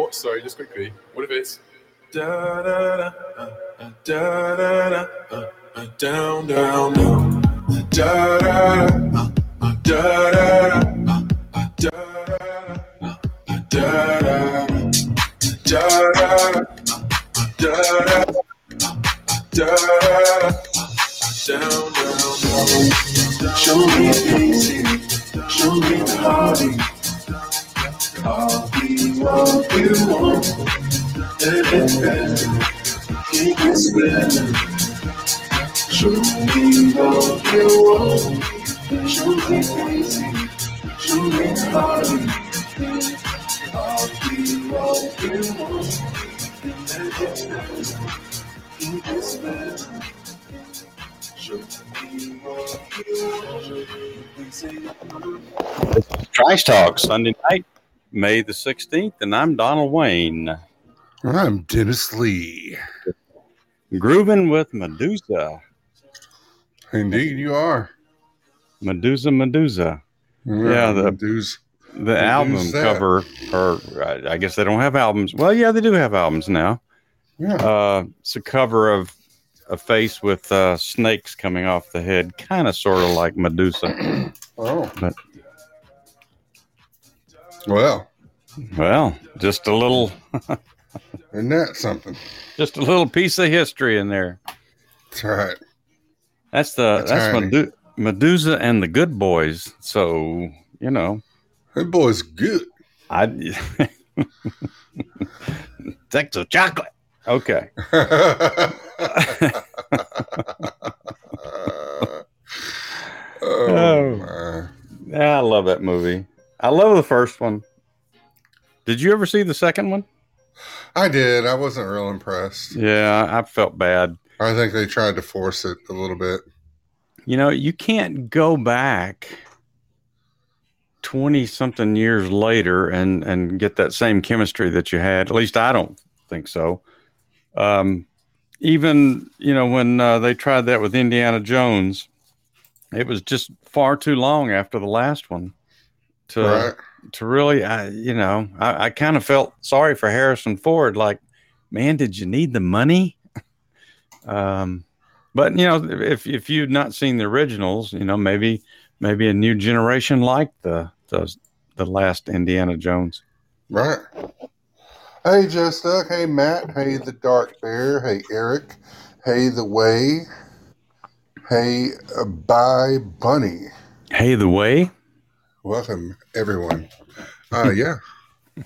What? Sorry, just quickly. What if it's Da da da, uh, uh, da da da, uh, uh, down down down. Da da da, uh, uh, da da da, uh, uh, da da da, uh, da da da, da down down down. Show me easy, show me the hearty. What you want. Spinning. Show me what you want. Show me easy. Show me. I'll be what you want. Trice Talk Sunday night, May the 16th, and I'm Donald Wayne. I'm Dennis Lee. Grooving with Medusa. Indeed, you are. Medusa, Medusa. Yeah, the- dudes. The album cover, or I I guess they don't have albums. Well, yeah, they do have albums now. Yeah. Uh, it's a cover of a face with uh, snakes coming off the head, kind of sort of like Medusa. Oh. But- Well, Well, just a little, isn't that something? just a little piece of history in there. That's right. That's the That's that's. Medu- Medusa and the Good Boys. So you know, That boy's good. I Texas chocolate. Okay. oh, Oh. I love that movie. I love the first one. Did you ever see the second one? I did. I wasn't real impressed. Yeah, I felt bad. I think they tried to force it a little bit. You know, you can't go back 20 something years later and and get that same chemistry that you had. At least I don't think so. Um even, you know, when uh, they tried that with Indiana Jones, it was just far too long after the last one to right? to really, I, you know, I, I kind of felt sorry for Harrison Ford. Like, man, did you need the money? um, but you know, if if you've not seen the originals, you know, maybe maybe a new generation liked the the the last Indiana Jones. Right. Hey, Jess Duck. Hey, Matt. Hey, the Dark Bear. Hey, Erick. Hey, the Way. Hey, uh, Bye Bunny. Hey, the way. Welcome, everyone. Uh, yeah.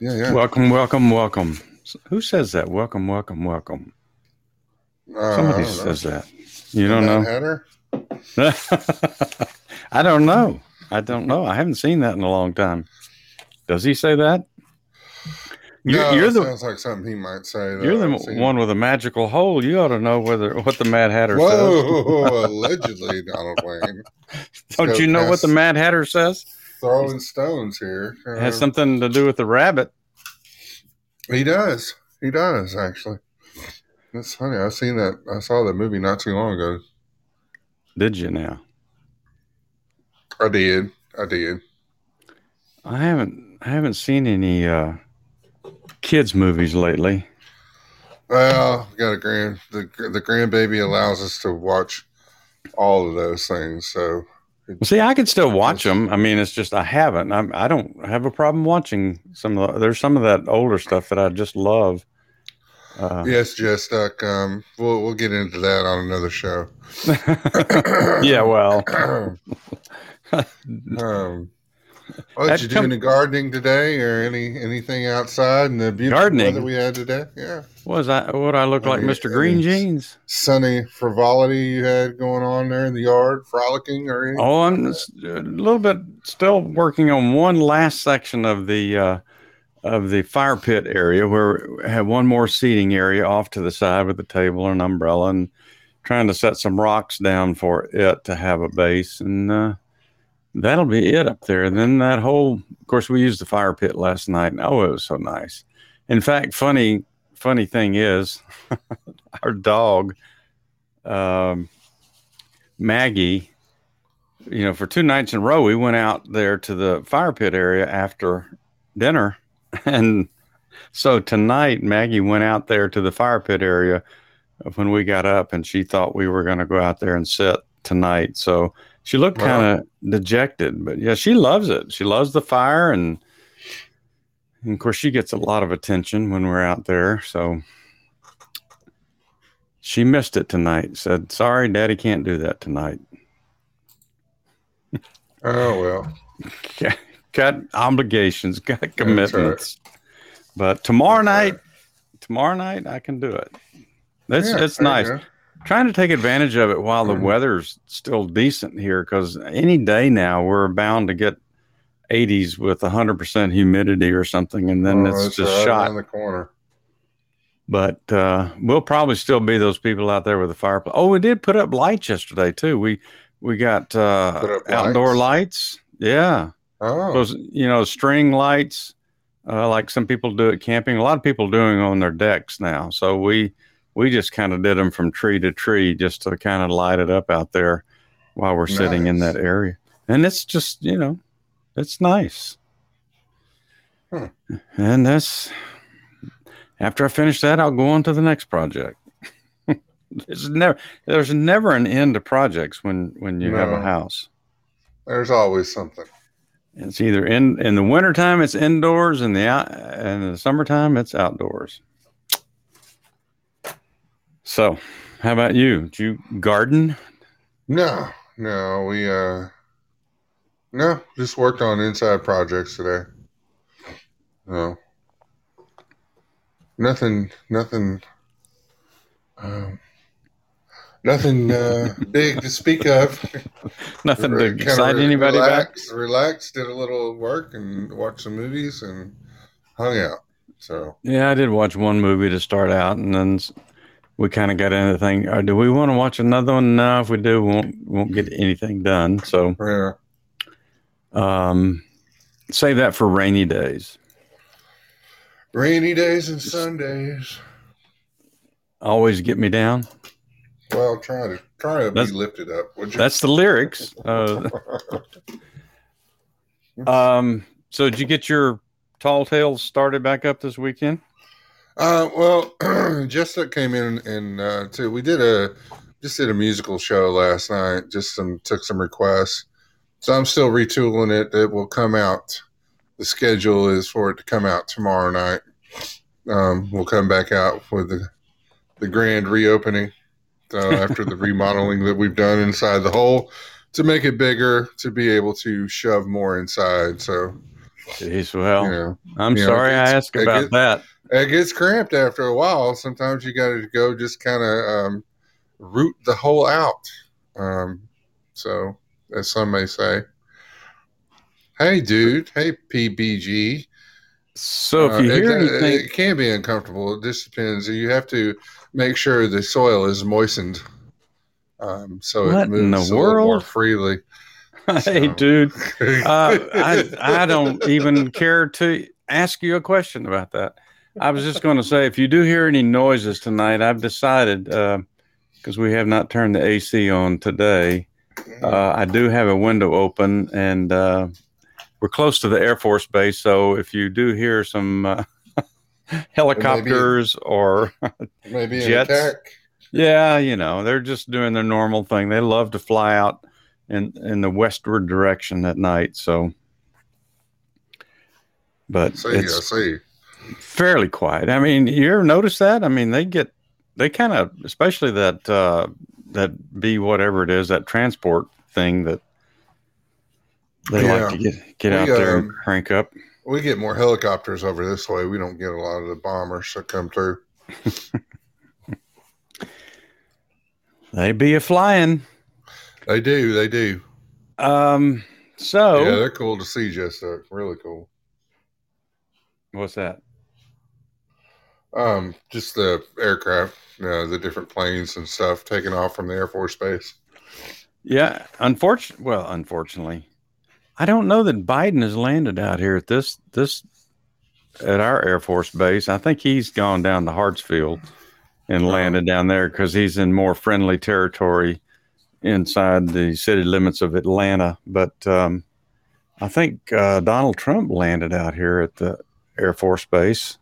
Yeah, yeah. Welcome, welcome, welcome. Who says that? Welcome, welcome, welcome. Uh, Somebody says that. You don't know? Hatter? I don't know. I don't know. I haven't seen that in a long time. Does he say that? You're, no, you're the sounds like something he might say. though. you're the one with a magical hole. You ought to know whether what the Mad Hatter it. says. Whoa, allegedly, Donald Wayne. Don't you know what the Mad Hatter says? Throwing stones here. It has Uh, something to do with the rabbit. He does. He does, actually. That's funny. I seen that. I saw that movie not too long ago. Did you now? I did. I did. I haven't I haven't seen any uh, kids movies lately. Well, we got a grand. The the grandbaby allows us to watch all of those things. So see, I can still watch them. I mean, it's just I haven't. I'm, I don't have a problem watching some of the. There's some of that older stuff that I just love. Uh, yes, just stuck. Um, we'll we'll get into that on another show. yeah, well, Um, what did you do come- any gardening today, or any anything outside in the beautiful Gardening? weather we had today? Yeah, was I? What I look like, Mister Green Jeans? sunny frivolity you had going on there in the yard, frolicking or anything? Oh, I'm a little bit still working on one last section of the uh, of the fire pit area where we had one more seating area off to the side with a table and umbrella and trying to set some rocks down for it to have a base and uh, that'll be it up there. And then that whole of course we used the fire pit last night and oh it was so nice. In fact funny funny thing is our dog um, maggie you know for two nights in a row we went out there to the fire pit area after dinner. And so tonight maggie went out there to the fire pit area when we got up and she thought we were going to go out there and sit tonight. So she looked Wow. kind of dejected but yeah she loves it she loves the fire and, and of course she gets a lot of attention when we're out there so she missed it tonight said sorry daddy can't do that tonight Oh well. got, got obligations, got right. commitments. But tomorrow night, tomorrow night I can do it. That's Yeah, it's nice. go. Trying to take advantage of it while the Mhm. weather's still decent here, because any day now we're bound to get 80s with 100% humidity or something, and then Oh, it's just right shot. around the corner. But uh, we'll probably still be those people out there with the fireplace. Oh, we did put up lights yesterday too. We we got uh, outdoor lights? lights. Yeah. Oh, those you know string lights uh, like some people do at camping a lot of people doing on their decks now so we we just kind of did them from tree to tree just to kind of light it up out there while we're sitting in that area. And it's just you know it's nice. And that's after i finish that i'll go on to the next project. There's never there's never an end to projects when when you have a house. There's always something. It's either in in the wintertime it's indoors and the out and in the summertime it's outdoors. So, how about you? Do you garden? No, no, we uh, no, just worked on inside projects today. No, nothing, nothing, um, nothing uh, big to speak of. Nothing to excite re- anybody relaxed, Relaxed, did a little work and watched some movies and hung out. So Yeah, I did watch one movie to start out, and then we kind of got into the thing. Uh, do we want to watch another one? No, if we do, we won't won't get anything done. So, um, save that for rainy days. rainy days and Sundays. Always get me down. Well, try to try to That's- be lifted up. That's the lyrics. Uh, um, so did you get your tall tales started back up this weekend? Uh, well, Jessica came in and uh, too. We did a just did a musical show last night. Just some took some requests, so I'm still retooling it. It will come out. The schedule is for it to come out tomorrow night. Um, we'll come back out for the the grand reopening uh, after the remodeling that we've done inside the hole to make it bigger to be able to shove more inside. So Jeez, well, you know. I'm you know, sorry I asked about gets- that. It gets cramped after a while. Sometimes you got to go just kind of um, root the hole out. Um, so, as some may say, hey, dude, hey, PBG. So if Uh, you it, hear can- anything, it can be uncomfortable. It just depends. You have to make sure the soil is moistened. Um, so What it in moves the a little more world? freely. hey, so- dude, uh, I I don't even care to ask you a question about that. I was just going to say, if you do hear any noises tonight, I've decided because we have not turned the AC on today. Uh, I do have a window open, and uh, we're close to the Air Force Base. So if you do hear some uh, helicopters or Maybe jets. yeah, you know, they're just doing their normal thing. They love to fly out in in the westward direction at night. So, but See, I see. Fairly quiet. I mean, you ever notice that? I mean, they get they kind of, especially that uh, that B whatever it is, that transport thing that they Yeah. like to get get We, out there and um, crank up. We get more helicopters over this way. We don't get a lot of the bombers that come through. They be a flying. They do. They do. Um. So Yeah, they're cool to see. Just uh, really cool. What's that? Um, just the aircraft, you know, the different planes and stuff taking off from the Air Force Base. Yeah, unfortunately, well, unfortunately, I don't know that Biden has landed out here at this this at our Air Force base. I think he's gone down to Hartsfield and landed down there because he's in more friendly territory inside the city limits of Atlanta. But um, I think uh, Donald Trump landed out here at the Air Force base.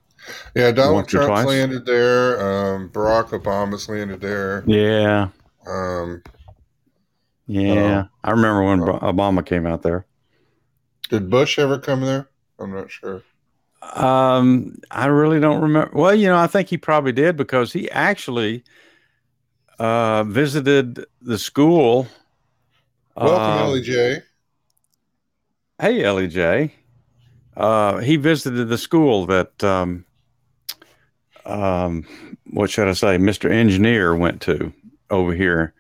Yeah, Donald Trump's landed there. Um, Barack Obama's landed there. Yeah, Um, yeah. I remember when Bo- Obama came out there. did Bush ever come there? I'm not sure. Um, I really don't remember. Well, you know, I think he probably did because he actually uh, visited the school. Welcome, Uh, Ellie Jay. Hey, Ellie Jay. Uh, he visited the school that, um, um, what should I say, Mr. Engineer went to over here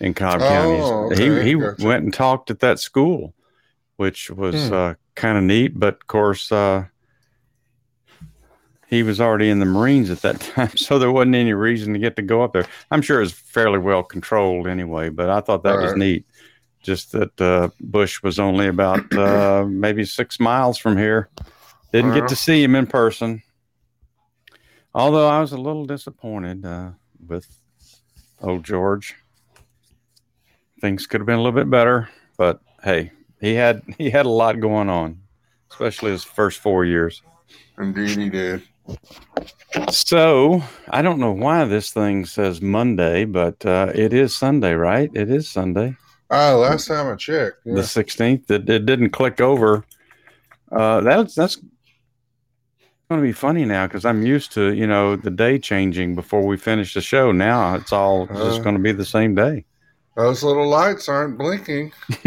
in Cobb Oh, County. okay, He, he gotcha. went and talked at that school, which was Hmm. uh, kind of neat. But of course, uh, he was already in the Marines at that time, so there wasn't any reason to get to go up there. I'm sure it was fairly well controlled anyway, but I thought that was Right. neat. Just that uh, Bush was only about uh, maybe six miles from here. Didn't get to see him in person. Although I was a little disappointed uh, with old George. Things could have been a little bit better, but hey, he had he had a lot going on, especially his first four years. Indeed, he did. So I don't know why this thing says Monday, but uh, it is Sunday, right? It is Sunday, Ah, last time I checked. Yeah. the sixteenth. It, it didn't click over. Uh, that's that's going to be funny now because I'm used to you know the day changing before we finish the show. Now it's all just Uh. going to be the same day. Those little lights aren't blinking.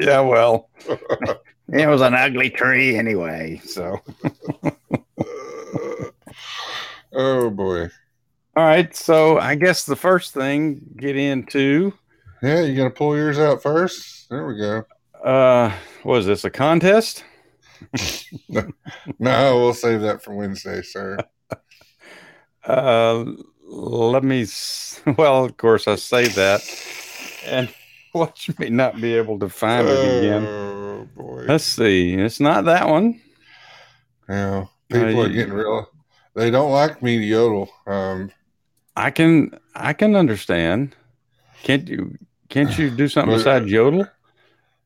yeah, well, it was an ugly tree anyway. So oh boy. all right, so I guess the first thing get into Yeah, you gonna pull yours out first? There we go. uh, was this a contest? No, we'll save that for Wednesday, sir. Uh, let me. Well, of course, I say that, and watch me not be able to find it again. Oh boy. Let's see. It's not that one. Yeah. People Uh, are getting real they don't like me to yodel. Um I can. I can understand. Can't you? Can't you do something besides yodel?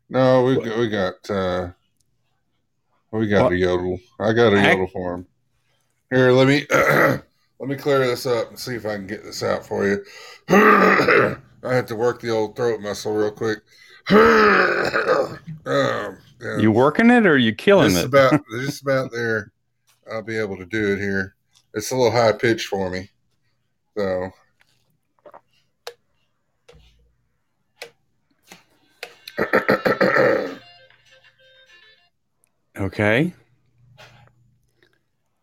no, we we got uh we got What? a yodel. I got a I- yodel for him. Here, let me let me clear this up and see if I can get this out for you. I had to work the old throat muscle real quick. um. You working it or you killing just it? about just about there. I'll be able to do it here. It's a little high pitch for me, so. Okay.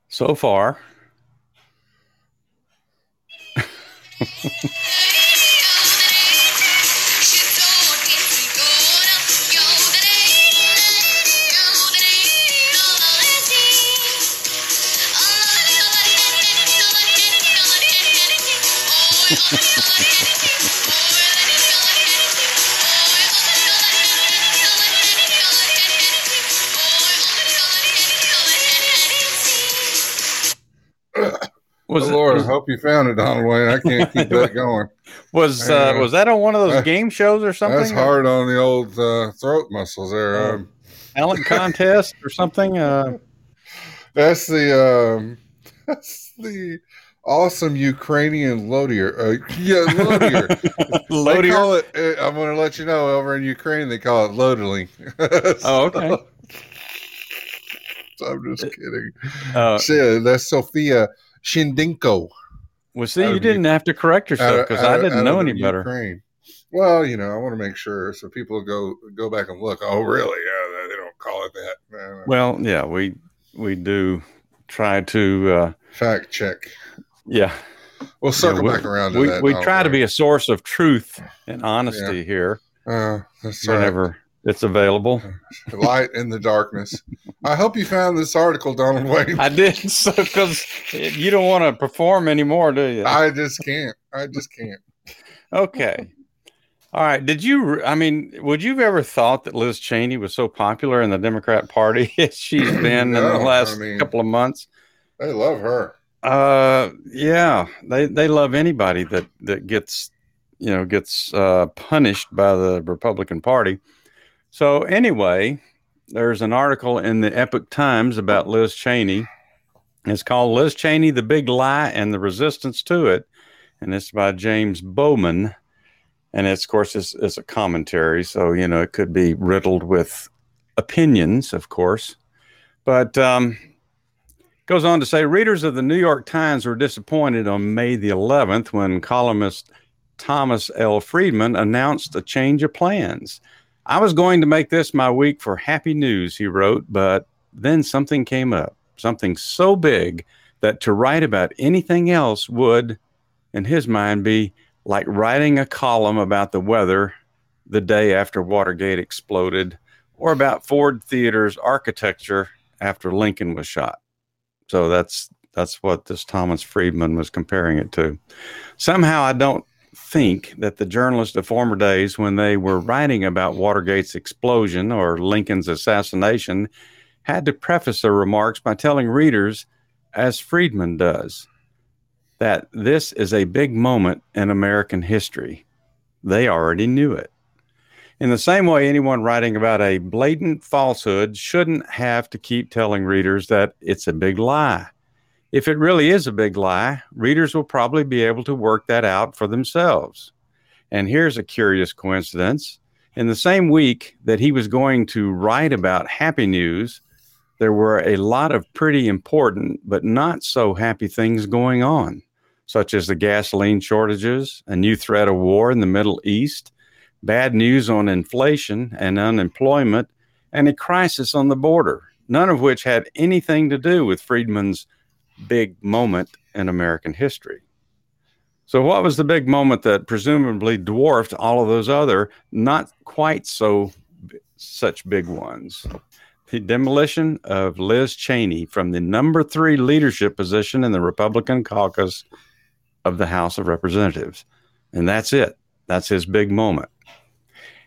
So far, was oh, Lord, I hope you found it, Donald Wayne. I can't keep that going. was, uh, Uh, was that on one of those uh, game shows or something? That's hard on the old uh, throat muscles there. Um, Talent contest or something? Uh, that's the um, that's the awesome Ukrainian loadier. Uh, yeah, loadier. They call it. uh, I'm going to let you know. Over in Ukraine, they call it lodeling. Oh, okay. I'm just kidding. Uh, Shit, that's Sophia Shindinko. well, see, you didn't have to correct yourself because I didn't know any better. Ukraine. Well, you know, I want to make sure so people go go back and look. Oh, really? Yeah, they don't call it that. No, no. Well, yeah, we we do try to, uh, Fact check. yeah, We'll circle we- back around to we, that. we try to be a source of truth and honesty here Uh, that's right. Whenever It's available. Light in the darkness. I hope you found this article, Donald Wayne. I did so because you don't want to perform anymore, do you? I just can't. I just can't. Okay. All right. Did you? I mean, would you have ever thought that Liz Cheney was so popular in the Democrat Party as she's been No, in the last I mean- couple of months? They love her. Uh, yeah. They they love anybody that that gets you know gets uh, punished by the Republican Party. So anyway, there's an article in the Epoch Times about Liz Cheney. It's called "Liz Cheney: The Big Lie and the Resistance to It," and it's by James Bowman. And it's, of course, it's, it's a commentary, so you know it could be riddled with opinions, of course. But um, goes on to say readers of the New York Times were disappointed on May the 11th when columnist Thomas L. Friedman announced a change of plans. I was going to make this my week for happy news, he wrote, but then something came up, something so big that to write about anything else would, in his mind, be like writing a column about the weather the day after Watergate exploded or about Ford Theater's architecture after Lincoln was shot. So that's that's what this Thomas Friedman was comparing it to. Somehow I don't think that the journalists of former days, when they were writing about Watergate's explosion or Lincoln's assassination, had to preface their remarks by telling readers, as Friedman does, that this is a big moment in American history. They already knew it. In the same way, anyone writing about a blatant falsehood shouldn't have to keep telling readers that it's a big lie. If it really is a big lie, readers will probably be able to work that out for themselves. And here's a curious coincidence. In the same week that he was going to write about happy news, there were a lot of pretty important but not so happy things going on, such as the gasoline shortages, a new threat of war in the Middle East, bad news on inflation and unemployment, and a crisis on the border, none of which had anything to do with Friedman's big moment in American history. So, what was the big moment that presumably dwarfed all of those other, not quite so such big ones? The demolition of Liz Cheney from the number three leadership position in the Republican caucus of the House of Representatives. And that's it. That's his big moment.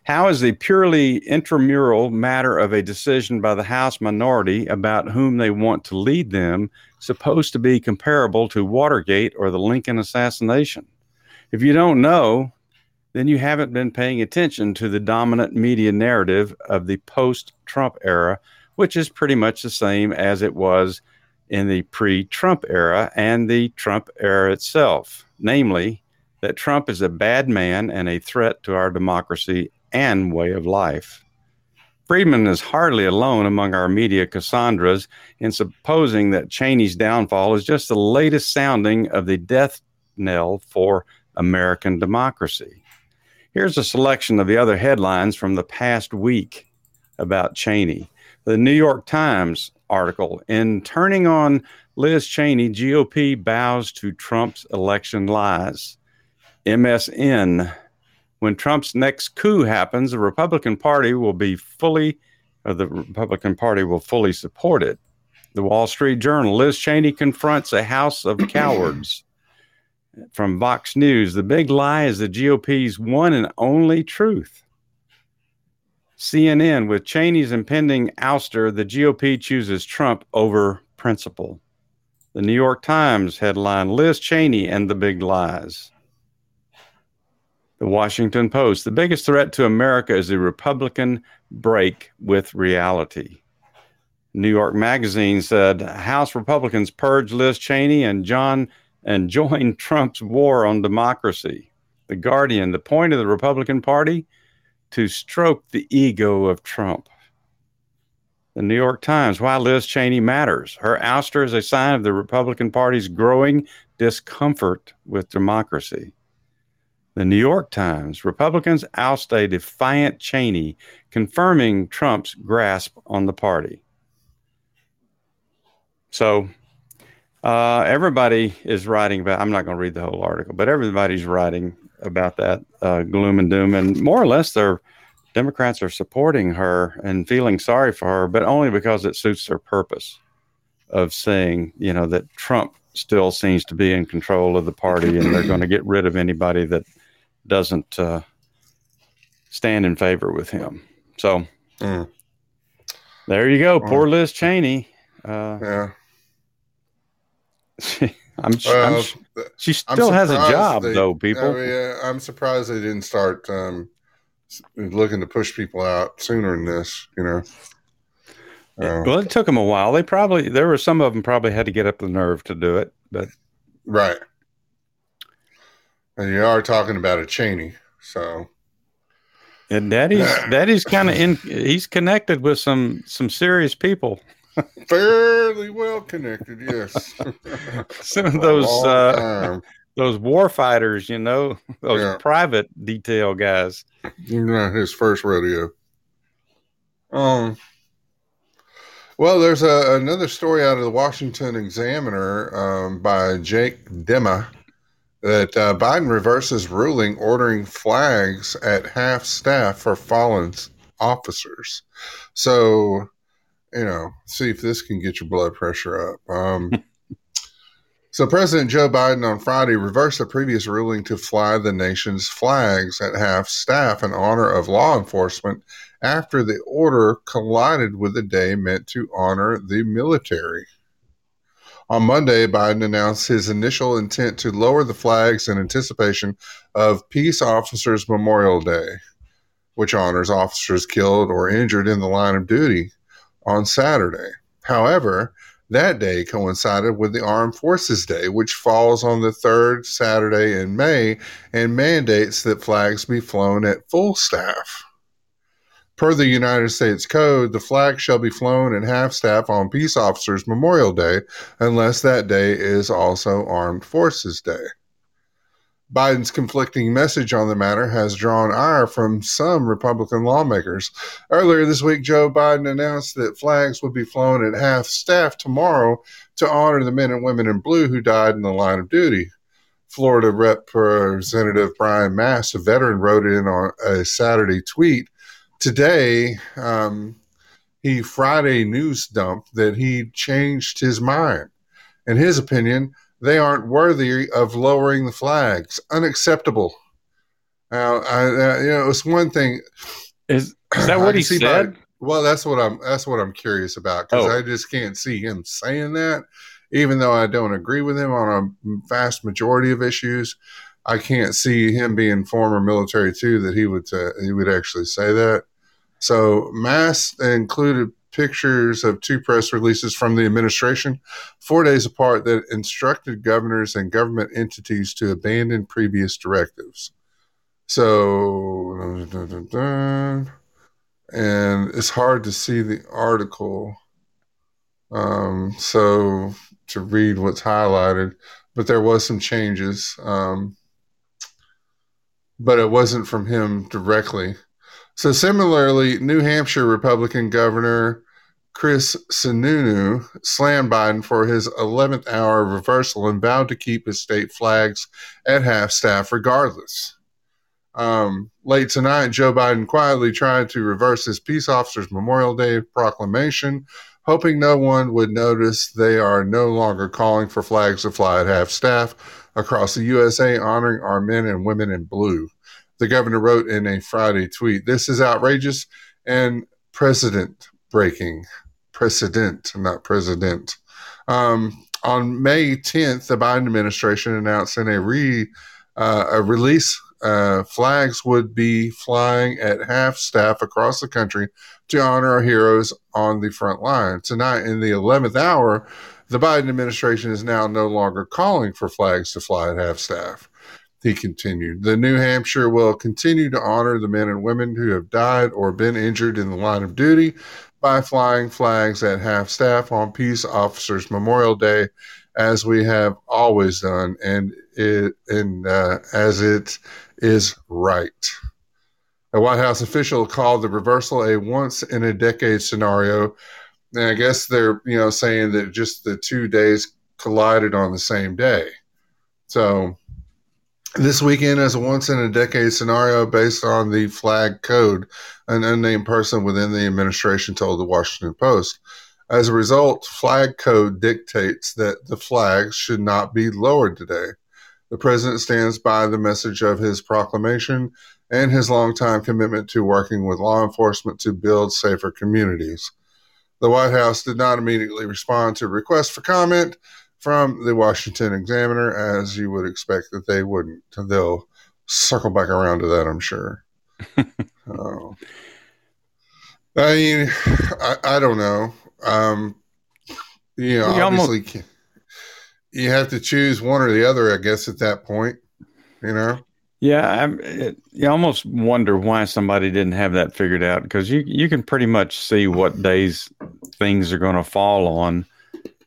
How is the purely intramural matter of a decision by the House minority about whom they want to lead them supposed to be comparable to Watergate or the Lincoln assassination? If you don't know, then you haven't been paying attention to the dominant media narrative of the post Trump era, which is pretty much the same as it was in the pre Trump era and the Trump era itself, namely, that Trump is a bad man and a threat to our democracy and way of life. Friedman is hardly alone among our media Cassandras in supposing that Cheney's downfall is just the latest sounding of the death knell for American democracy. Here's a selection of the other headlines from the past week about Cheney. The New York Times article In turning on Liz Cheney, GOP bows to Trump's election lies. MSN when Trump's next coup happens, the Republican Party will be fully, or the Republican Party will fully support it. The Wall Street Journal, Liz Cheney confronts a house of cowards. From Vox News, the big lie is the GOP's one and only truth. CNN, with Cheney's impending ouster, the GOP chooses Trump over principle. The New York Times headline Liz Cheney and the big lies. The Washington Post. The biggest threat to America is the Republican break with reality. New York Magazine said House Republicans purge Liz Cheney and John and join Trump's war on democracy. The Guardian. The point of the Republican Party to stroke the ego of Trump. The New York Times. Why Liz Cheney matters. Her ouster is a sign of the Republican Party's growing discomfort with democracy. The New York Times Republicans oust a defiant Cheney, confirming Trump's grasp on the party. So, uh, everybody is writing about, I'm not going to read the whole article, but everybody's writing about that uh, gloom and doom. And more or less, they're Democrats are supporting her and feeling sorry for her, but only because it suits their purpose of saying, you know, that Trump still seems to be in control of the party and they're going to get rid of anybody that doesn't uh, stand in favor with him. So Mm. there you go. Poor Liz Cheney. Uh, Yeah. she, I'm, I'm, Well, she I'm still has a job, they- though, people. I mean, I'm surprised they didn't start um, looking to push people out sooner than this. You know. Uh, well, it took them a while. They probably there were some of them probably had to get up the nerve to do it, but right. And you are talking about a Cheney, so and Daddy's Daddy's kind of in. He's connected with some some serious people. fairly well connected. Yes. Some of those uh, those war fighters, you know, those Yeah. private detail guys. not his first rodeo. Um. Well, there's a, another story out of the Washington Examiner um, by Jake Dima that uh, Biden reverses ruling ordering flags at half staff for fallen officers. So, you know, see if this can get your blood pressure up. Um, so, President Joe Biden on Friday reversed a previous ruling to fly the nation's flags at half staff in honor of law enforcement after the order collided with a day meant to honor the military. On Monday, Biden announced his initial intent to lower the flags in anticipation of Peace Officers Memorial Day, which honors officers killed or injured in the line of duty on Saturday. However, that day coincided with the Armed Forces Day, which falls on the third Saturday in May and mandates that flags be flown at full staff. Per the United States Code, the flag shall be flown at half staff on Peace Officers Memorial Day unless that day is also Armed Forces Day. Biden's conflicting message on the matter has drawn ire from some Republican lawmakers. Earlier this week, Joe Biden announced that flags would be flown at half staff tomorrow to honor the men and women in blue who died in the line of duty. Florida Representative Brian Mast, a veteran, wrote in on a Saturday tweet today. Um, he Friday news dumped that he changed his mind. In his opinion, they aren't worthy of lowering the flags. Unacceptable. Now, I, uh, you know, it's one thing. Is is that what he said? Biden- well, that's what I'm. That's what I'm curious about because Oh. I just can't see him saying that. Even though I don't agree with him on a vast majority of issues, I can't see him being former military too that he would uh, he would actually say that. So, Mast included pictures of two press releases from the administration four days apart that instructed governors and government entities to abandon previous directives. So, and it's hard to see the article. Um, so to read what's highlighted, but there was some changes. Um, but it wasn't from him directly. So similarly, New Hampshire Republican Governor Chris Sununu slammed Biden for his 11th hour reversal and vowed to keep his state flags at half staff regardless. Um, late tonight, Joe Biden quietly tried to reverse his Peace Officers Memorial Day proclamation, hoping no one would notice they are no longer calling for flags to fly at half staff across the USA, honoring our men and women in blue. The governor wrote in a Friday tweet, This is outrageous and precedent breaking. Precedent, not president. Um, on May 10th, the Biden administration announced in a, re, uh, a release uh, flags would be flying at half staff across the country to honor our heroes on the front line. Tonight, in the 11th hour, the Biden administration is now no longer calling for flags to fly at half staff. He continued, The New Hampshire will continue to honor the men and women who have died or been injured in the line of duty by flying flags at half staff on Peace Officers Memorial Day, as we have always done, and it and uh, as it is right. A White House official called the reversal a once in a decade scenario. And I guess they're, you know, saying that just the two days collided on the same day. So This weekend is a once in a decade scenario based on the flag code, an unnamed person within the administration told the Washington Post. As a result, flag code dictates that the flags should not be lowered today. The president stands by the message of his proclamation and his longtime commitment to working with law enforcement to build safer communities. The White House did not immediately respond to requests for comment from the Washington Examiner, as you would expect that they wouldn't. They'll circle back around to that, I'm sure. I mean, I, I don't know. Um, you know, You almost- obviously, you have to choose one or the other, I guess, at that point. You know, Yeah, I'm, it, you almost wonder why somebody didn't have that figured out because you you can pretty much see what days things are going to fall on,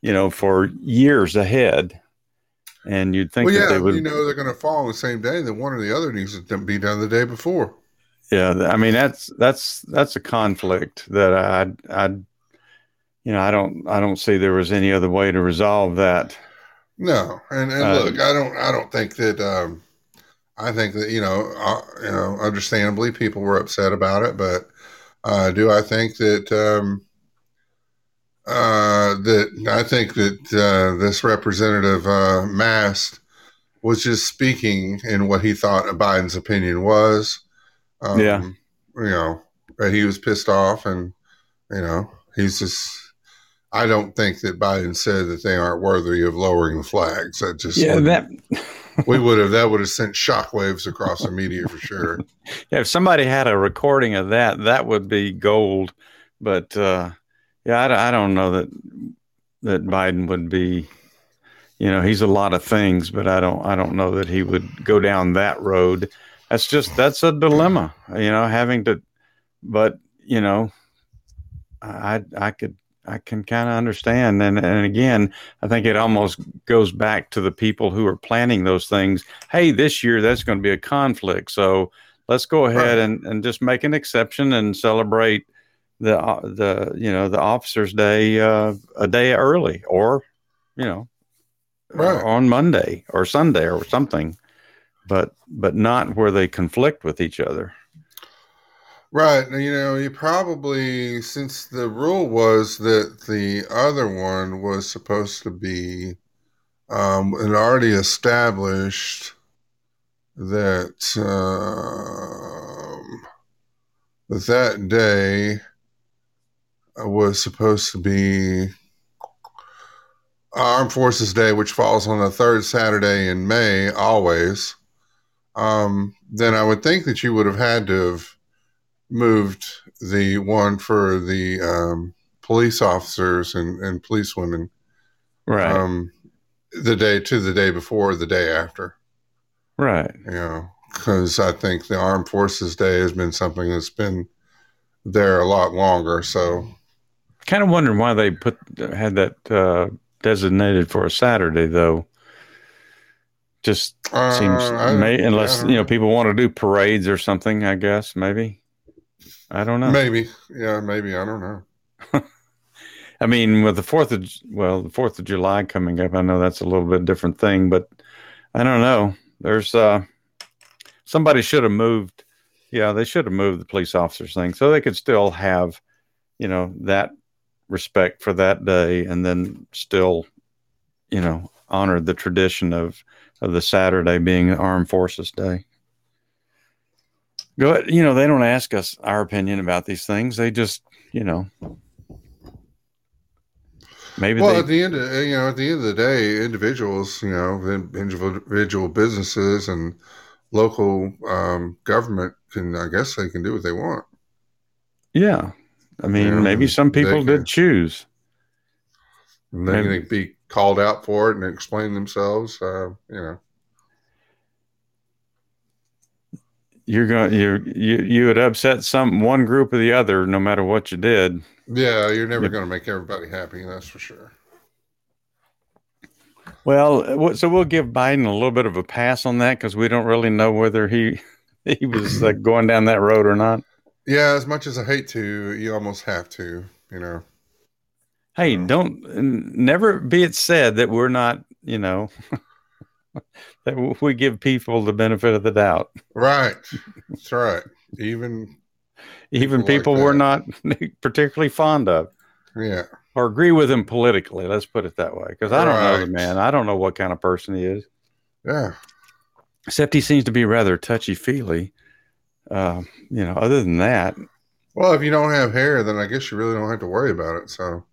you know, for years ahead, and you'd think well, that yeah, they would. you know, they're going to fall on the same day. Then one or the other needs to be done the day before. yeah, I mean that's that's that's a conflict that I I, you know, I don't I don't see there was any other way to resolve that. No, and, and Uh, look, I don't, I don't think that. Um, I think that you know, uh, you know, understandably, people were upset about it, but uh, do I think that um, uh, that I think that uh, this representative uh, Mast was just speaking in what he thought Biden's opinion was. Um, Yeah. you know, he was pissed off, and you know, he's just. I don't think that Biden said that they aren't worthy of lowering the flags. That just Yeah, that we would have that would have sent shockwaves across the media for sure. Yeah, if somebody had a recording of that, that would be gold. But uh, yeah, I don't know that that Biden would be. You know, he's a lot of things, but I don't. I don't know that he would go down that road. That's just that's a dilemma. You know, having to. But you know, I I could I can kind of understand, and and again, I think it almost goes back to the people who are planning those things. Hey, this year that's going to be a conflict, so let's go ahead Right. and, and just make an exception and celebrate the uh, the you know the officers day uh, a day early or you know Right. on Monday or Sunday or something but but not where they conflict with each other Right. You know, you probably since the rule was that the other one was supposed to be um and already established that um that that day was supposed to be Armed Forces Day, which falls on the third Saturday in May, always, um, then I would think that you would have had to have moved the one for the um, police officers and, and police women right um, the day to the day before, the day after. right You know, because I think the Armed Forces Day has been something that's been there a lot longer. So kind of wondering why they put had that uh, designated for a Saturday though. Just uh, seems may, unless you know people want to do parades or something i guess maybe. I don't know. Maybe, yeah, maybe. I don't know. i mean with the fourth of well the fourth of july coming up i know that's a little bit different thing but i don't know. There's uh somebody should have moved yeah they should have moved the police officers thing so they could still have you know that respect for that day and then still you know honor the tradition of of the saturday being armed forces day. Go ahead you know they don't ask us our opinion about these things. They just you know maybe Well, they at the end, of, you know, at the end of the day, individuals, you know, individual businesses and local um, government can, I guess, they can do what they want. yeah i mean Yeah, maybe some they people can. did choose And they Maybe. can be called out for it and explain themselves. Uh, you know, you're going you you you would upset some one group or the other no matter what you did yeah, you're never going to make everybody happy. That's for sure. well so we'll give biden a little bit of a pass on that because we don't really know whether he he was like going down that road or not Yeah, as much as I hate to, you almost have to. You know, hey don't never be it said that we're not you know that we give people the benefit of the doubt, Right. That's right. Even even People people like we're not particularly fond of yeah. or agree with him politically. Let's put it that way, because I don't know the man. I don't know what kind of person he is. Yeah. Except he seems to be rather touchy feely. Uh, you know, other than that, Well, if you don't have hair, then I guess you really don't have to worry about it. So,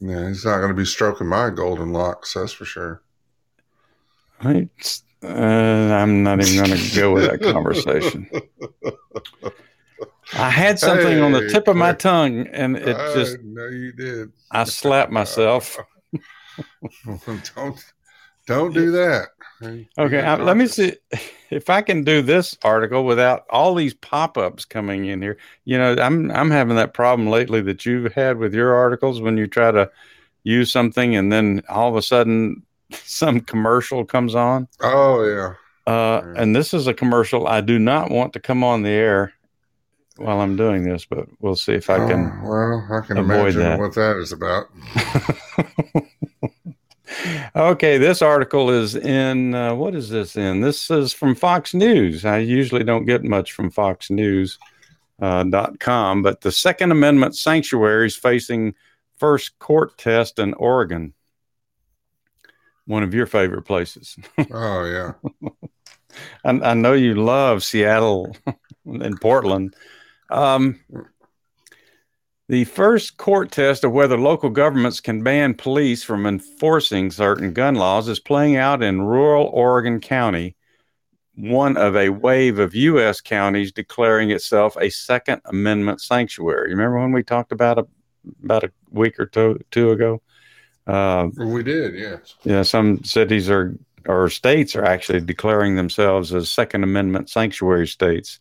yeah, he's not going to be stroking my golden locks. That's for sure. I, uh, I'm not even going to go with that conversation. I had something on the tip of my tongue, and it I just. No, you did. I slapped myself. don't don't do that. Okay, I, let me see if I can do this article without all these pop-ups coming in here. You know, I'm I'm having that problem lately that you've had with your articles when you try to use something and then all of a sudden some commercial comes on. Oh yeah. Uh, Yeah. and this is a commercial I do not want to come on the air while I'm doing this, but we'll see if I can. Oh, well, I can avoid imagine that. what that is about. okay, this article is in uh, what is this in? This is from Fox News. I usually don't get much from Fox News uh, dot com, but the Second Amendment sanctuaries facing first court test in Oregon. One of your favorite places. Oh yeah. I, I know you love Seattle and Portland. Um, the first court test of whether local governments can ban police from enforcing certain gun laws is playing out in rural Oregon County, one of a wave of U.S. counties declaring itself a Second Amendment sanctuary. Remember when we talked about a, about a week or two, two ago? Uh, we did. Yes. yeah, some cities are or states are actually declaring themselves as Second Amendment sanctuary states,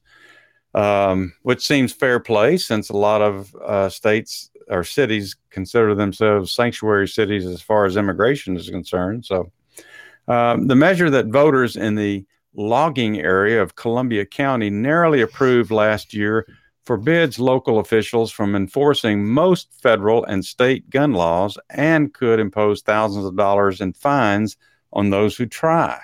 um, which seems fair play since a lot of uh, states or cities consider themselves sanctuary cities as far as immigration is concerned. So, um, the measure that voters in the logging area of Columbia County narrowly approved last year forbids local officials from enforcing most federal and state gun laws and could impose thousands of dollars in fines on those who try.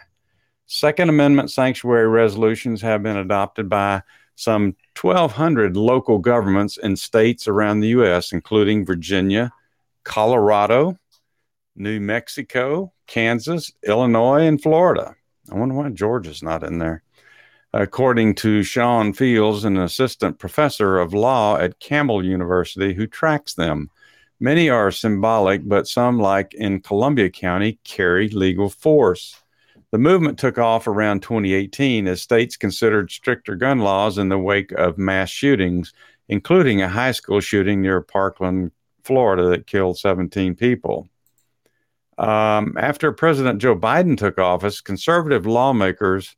Second Amendment sanctuary resolutions have been adopted by some 1,200 local governments in states around the U.S., including Virginia, Colorado, New Mexico, Kansas, Illinois, and Florida. I wonder why Georgia's not in there. According to Sean Fields, an assistant professor of law at Campbell University who tracks them. Many are symbolic, but some, like in Columbia County, carry legal force. The movement took off around 2018 as states considered stricter gun laws in the wake of mass shootings, including a high school shooting near Parkland, Florida, that killed 17 people. Um, after President Joe Biden took office, conservative lawmakers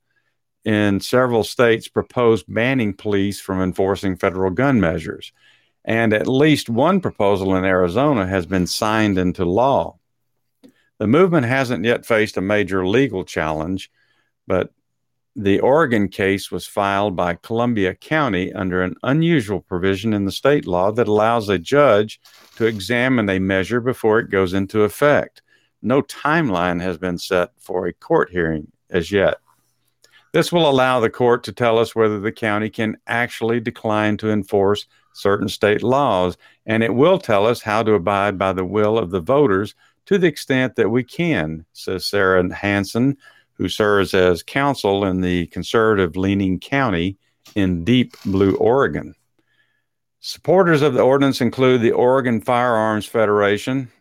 in several states proposed banning police from enforcing federal gun measures. And at least one proposal in Arizona has been signed into law. The movement hasn't yet faced a major legal challenge, but the Oregon case was filed by Columbia County under an unusual provision in the state law that allows a judge to examine a measure before it goes into effect. No timeline has been set for a court hearing as yet. This will allow the court to tell us whether the county can actually decline to enforce certain state laws, and it will tell us how to abide by the will of the voters to the extent that we can, says Sarah Hansen, who serves as counsel in the conservative leaning county in deep blue Oregon. Supporters of the ordinance include the Oregon Firearms Federation,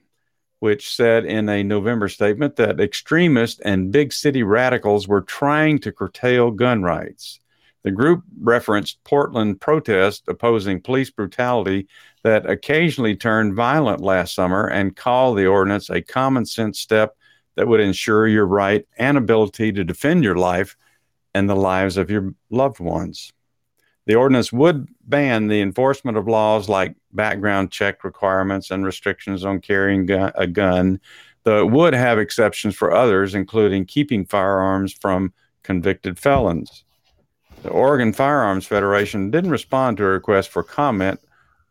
which said in a November statement that extremists and big city radicals were trying to curtail gun rights. The group referenced Portland protests opposing police brutality that occasionally turned violent last summer and called the ordinance a common sense step that would ensure your right and ability to defend your life and the lives of your loved ones. The ordinance would ban the enforcement of laws like background check requirements and restrictions on carrying gu- a gun, though it would have exceptions for others, including keeping firearms from convicted felons. The Oregon Firearms Federation didn't respond to a request for comment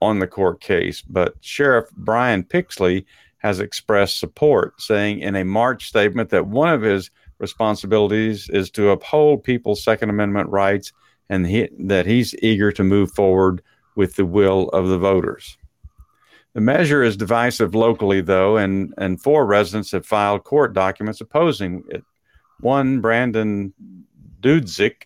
on the court case, but Sheriff Brian Pixley has expressed support, saying in a March statement that one of his responsibilities is to uphold people's Second Amendment rights and he, that he's eager to move forward with the will of the voters. The measure is divisive locally, though, and, and four residents have filed court documents opposing it. One, Brandon Dudzik,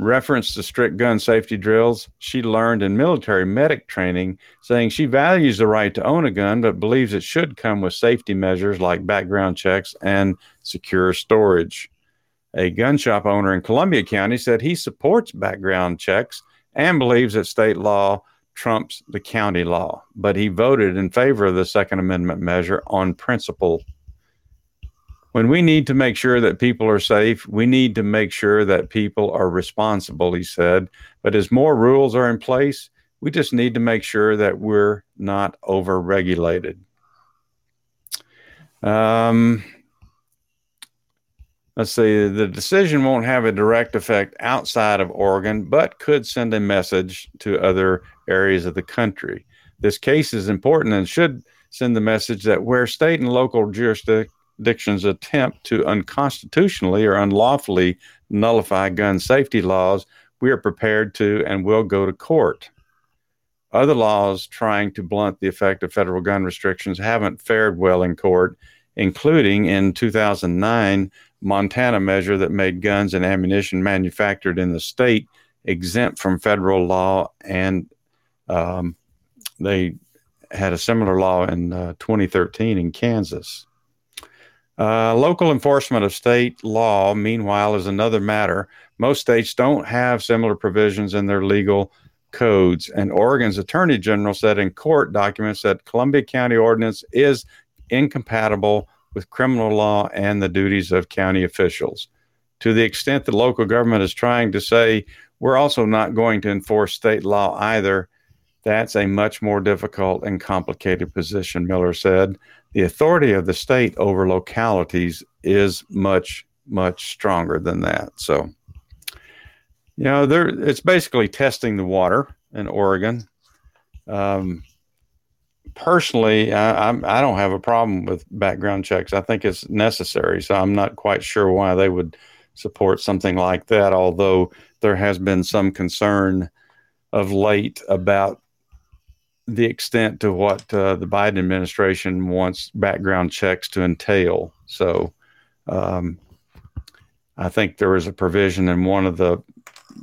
referenced to strict gun safety drills she learned in military medic training, saying she values the right to own a gun, but believes it should come with safety measures like background checks and secure storage. A gun shop owner in Columbia County said he supports background checks and believes that state law trumps the county law, but he voted in favor of the Second Amendment measure on principle. When we need to make sure that people are safe, we need to make sure that people are responsible, he said. But as more rules are in place, we just need to make sure that we're not over regulated. Um, let's see, the decision won't have a direct effect outside of Oregon, but could send a message to other areas of the country. This case is important and should send the message that where state and local jurisdictions attempt to unconstitutionally or unlawfully nullify gun safety laws, we are prepared to and will go to court. Other laws trying to blunt the effect of federal gun restrictions haven't fared well in court, including in 2009 Montana measure that made guns and ammunition manufactured in the state exempt from federal law, and um, they had a similar law in uh, 2013 in Kansas. Uh, local enforcement of state law, meanwhile, is another matter. Most states don't have similar provisions in their legal codes, and Oregon's Attorney General said in court documents that Columbia County ordinance is incompatible with criminal law and the duties of county officials. To the extent that local government is trying to say, we're also not going to enforce state law either, that's a much more difficult and complicated position, Miller said. The authority of the state over localities is much, much stronger than that. So, you know, there it's basically testing the water in Oregon. Um, personally, I, I'm, I don't have a problem with background checks. I think it's necessary. So I'm not quite sure why they would support something like that, although there has been some concern of late about the extent to what uh, the Biden administration wants background checks to entail. So um, I think there is a provision in one of the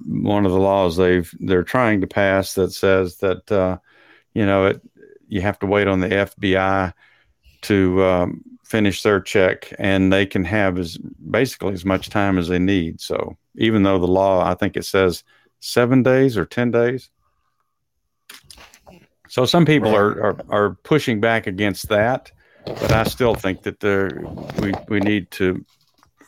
one of the laws they've they're trying to pass that says that uh, you know it you have to wait on the FBI to um, finish their check, and they can have as basically as much time as they need. So even though the law, I think it says seven days or ten days. So some people are, are, are pushing back against that, but I still think that there we we need to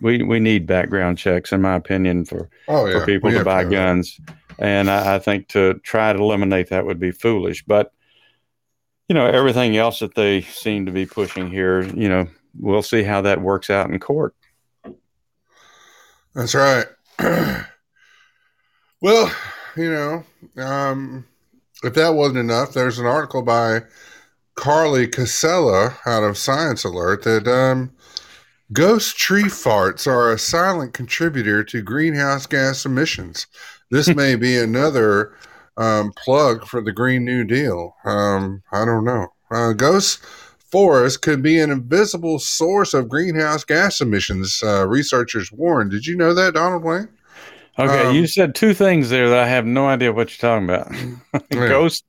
we we need background checks, in my opinion, for Oh yeah, for people we to buy to. guns. And I, I think to try to eliminate that would be foolish. But you know, everything else that they seem to be pushing here, you know, we'll see how that works out in court. That's right. well, you know, um, if that wasn't enough, there's an article by Carly Cassella out of Science Alert that um, ghost tree farts are a silent contributor to greenhouse gas emissions. This may be another um, plug for the Green New Deal. Um, I don't know. Uh, ghost forests could be an invisible source of greenhouse gas emissions, uh, researchers warn. Did you know that, Donald Wayne? Okay, Um, you said two things there that I have no idea what you're talking about. Yeah. ghost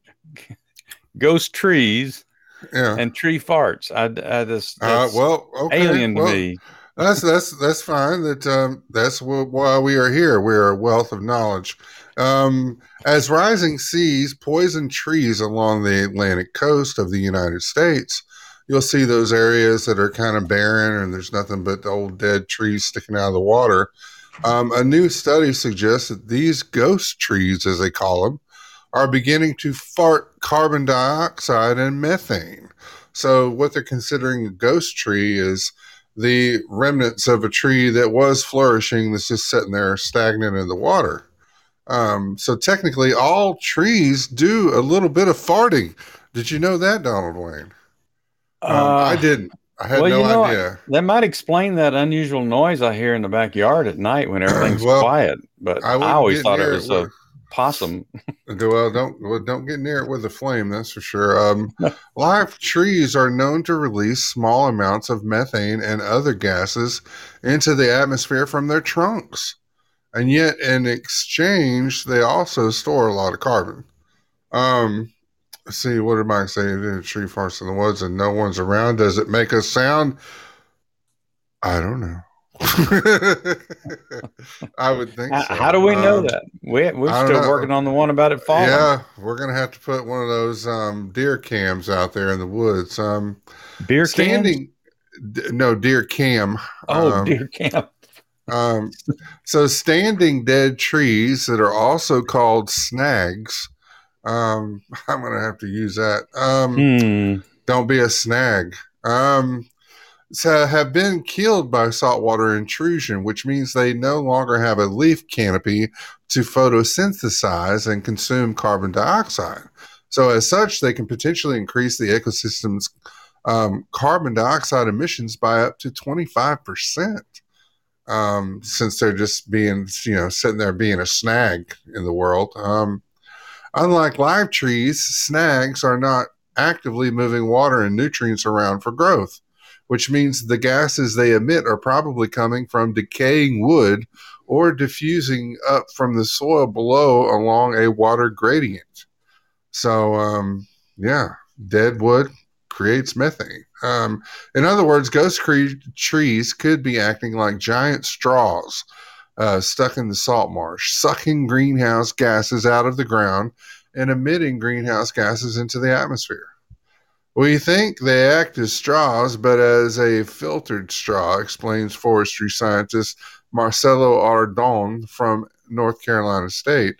ghost trees Yeah. and tree farts. I, I just Uh, well, okay. alien to well, me. That's that's that's fine. That um, that's wh- why we are here. We're a wealth of knowledge. Um, as rising seas poison trees along the Atlantic coast of the United States, you'll see those areas that are kind of barren and there's nothing but old dead trees sticking out of the water. Um, a new study suggests that these ghost trees, as they call them, are beginning to fart carbon dioxide and methane. So, what they're considering a ghost tree is the remnants of a tree that was flourishing that's just sitting there stagnant in the water. Um, so technically, all trees do a little bit of farting. Did you know that, Donald Wayne? Um, Uh, I didn't. I had Well, no you know, idea. That might explain that unusual noise I hear in the backyard at night when everything's Well, quiet. But I I, always thought it was it a possum. Well, don't well, don't get near it with a flame. That's for sure. Um, live trees are known to release small amounts of methane and other gases into the atmosphere from their trunks, and yet in exchange, they also store a lot of carbon. Um, see, what am I saying say? A tree forest in the woods and no one's around. Does it make a sound? I don't know. I would think How, so. how do we know Um, that? We, we're still know. working on the one about it falling. Yeah, we're gonna have to put one of those um, deer cams out there in the woods. Um, Beer cans? standing, d- no deer cam. Oh, um, deer cam. Um, so standing dead trees that are also called snags. Um, I'm gonna have to use that. Um, Hmm. don't be a snag. Um, so have been killed by saltwater intrusion, which means they no longer have a leaf canopy to photosynthesize and consume carbon dioxide. So, as such, they can potentially increase the ecosystem's um, carbon dioxide emissions by up to 25%. Um, since they're just being, you know, sitting there being a snag in the world. Um, unlike live trees, snags are not actively moving water and nutrients around for growth, which means the gases they emit are probably coming from decaying wood or diffusing up from the soil below along a water gradient. So, um, yeah, dead wood creates methane. Um, in other words, ghost cre- trees could be acting like giant straws uh, stuck in the salt marsh, sucking greenhouse gases out of the ground and emitting greenhouse gases into the atmosphere. We think they act as straws, but as a filtered straw, explains forestry scientist Marcelo Ardon from North Carolina State.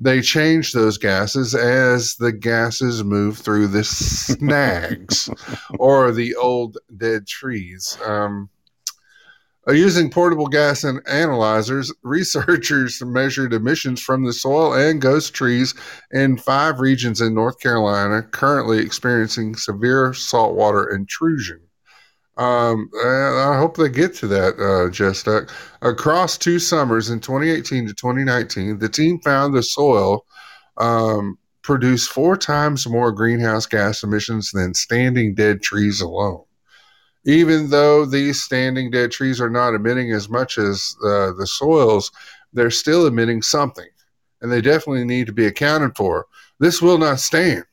They change those gases as the gases move through the snags or the old dead trees. Um, using portable gas and analyzers, researchers measured emissions from the soil and ghost trees in five regions in North Carolina currently experiencing severe saltwater intrusion. Um, I hope they get to that, uh, Jess Duck. Across two summers in 2018 to 2019, the team found the soil um, produced four times more greenhouse gas emissions than standing dead trees alone. Even though these standing dead trees are not emitting as much as uh, the soils, they're still emitting something, and they definitely need to be accounted for. This will not stand,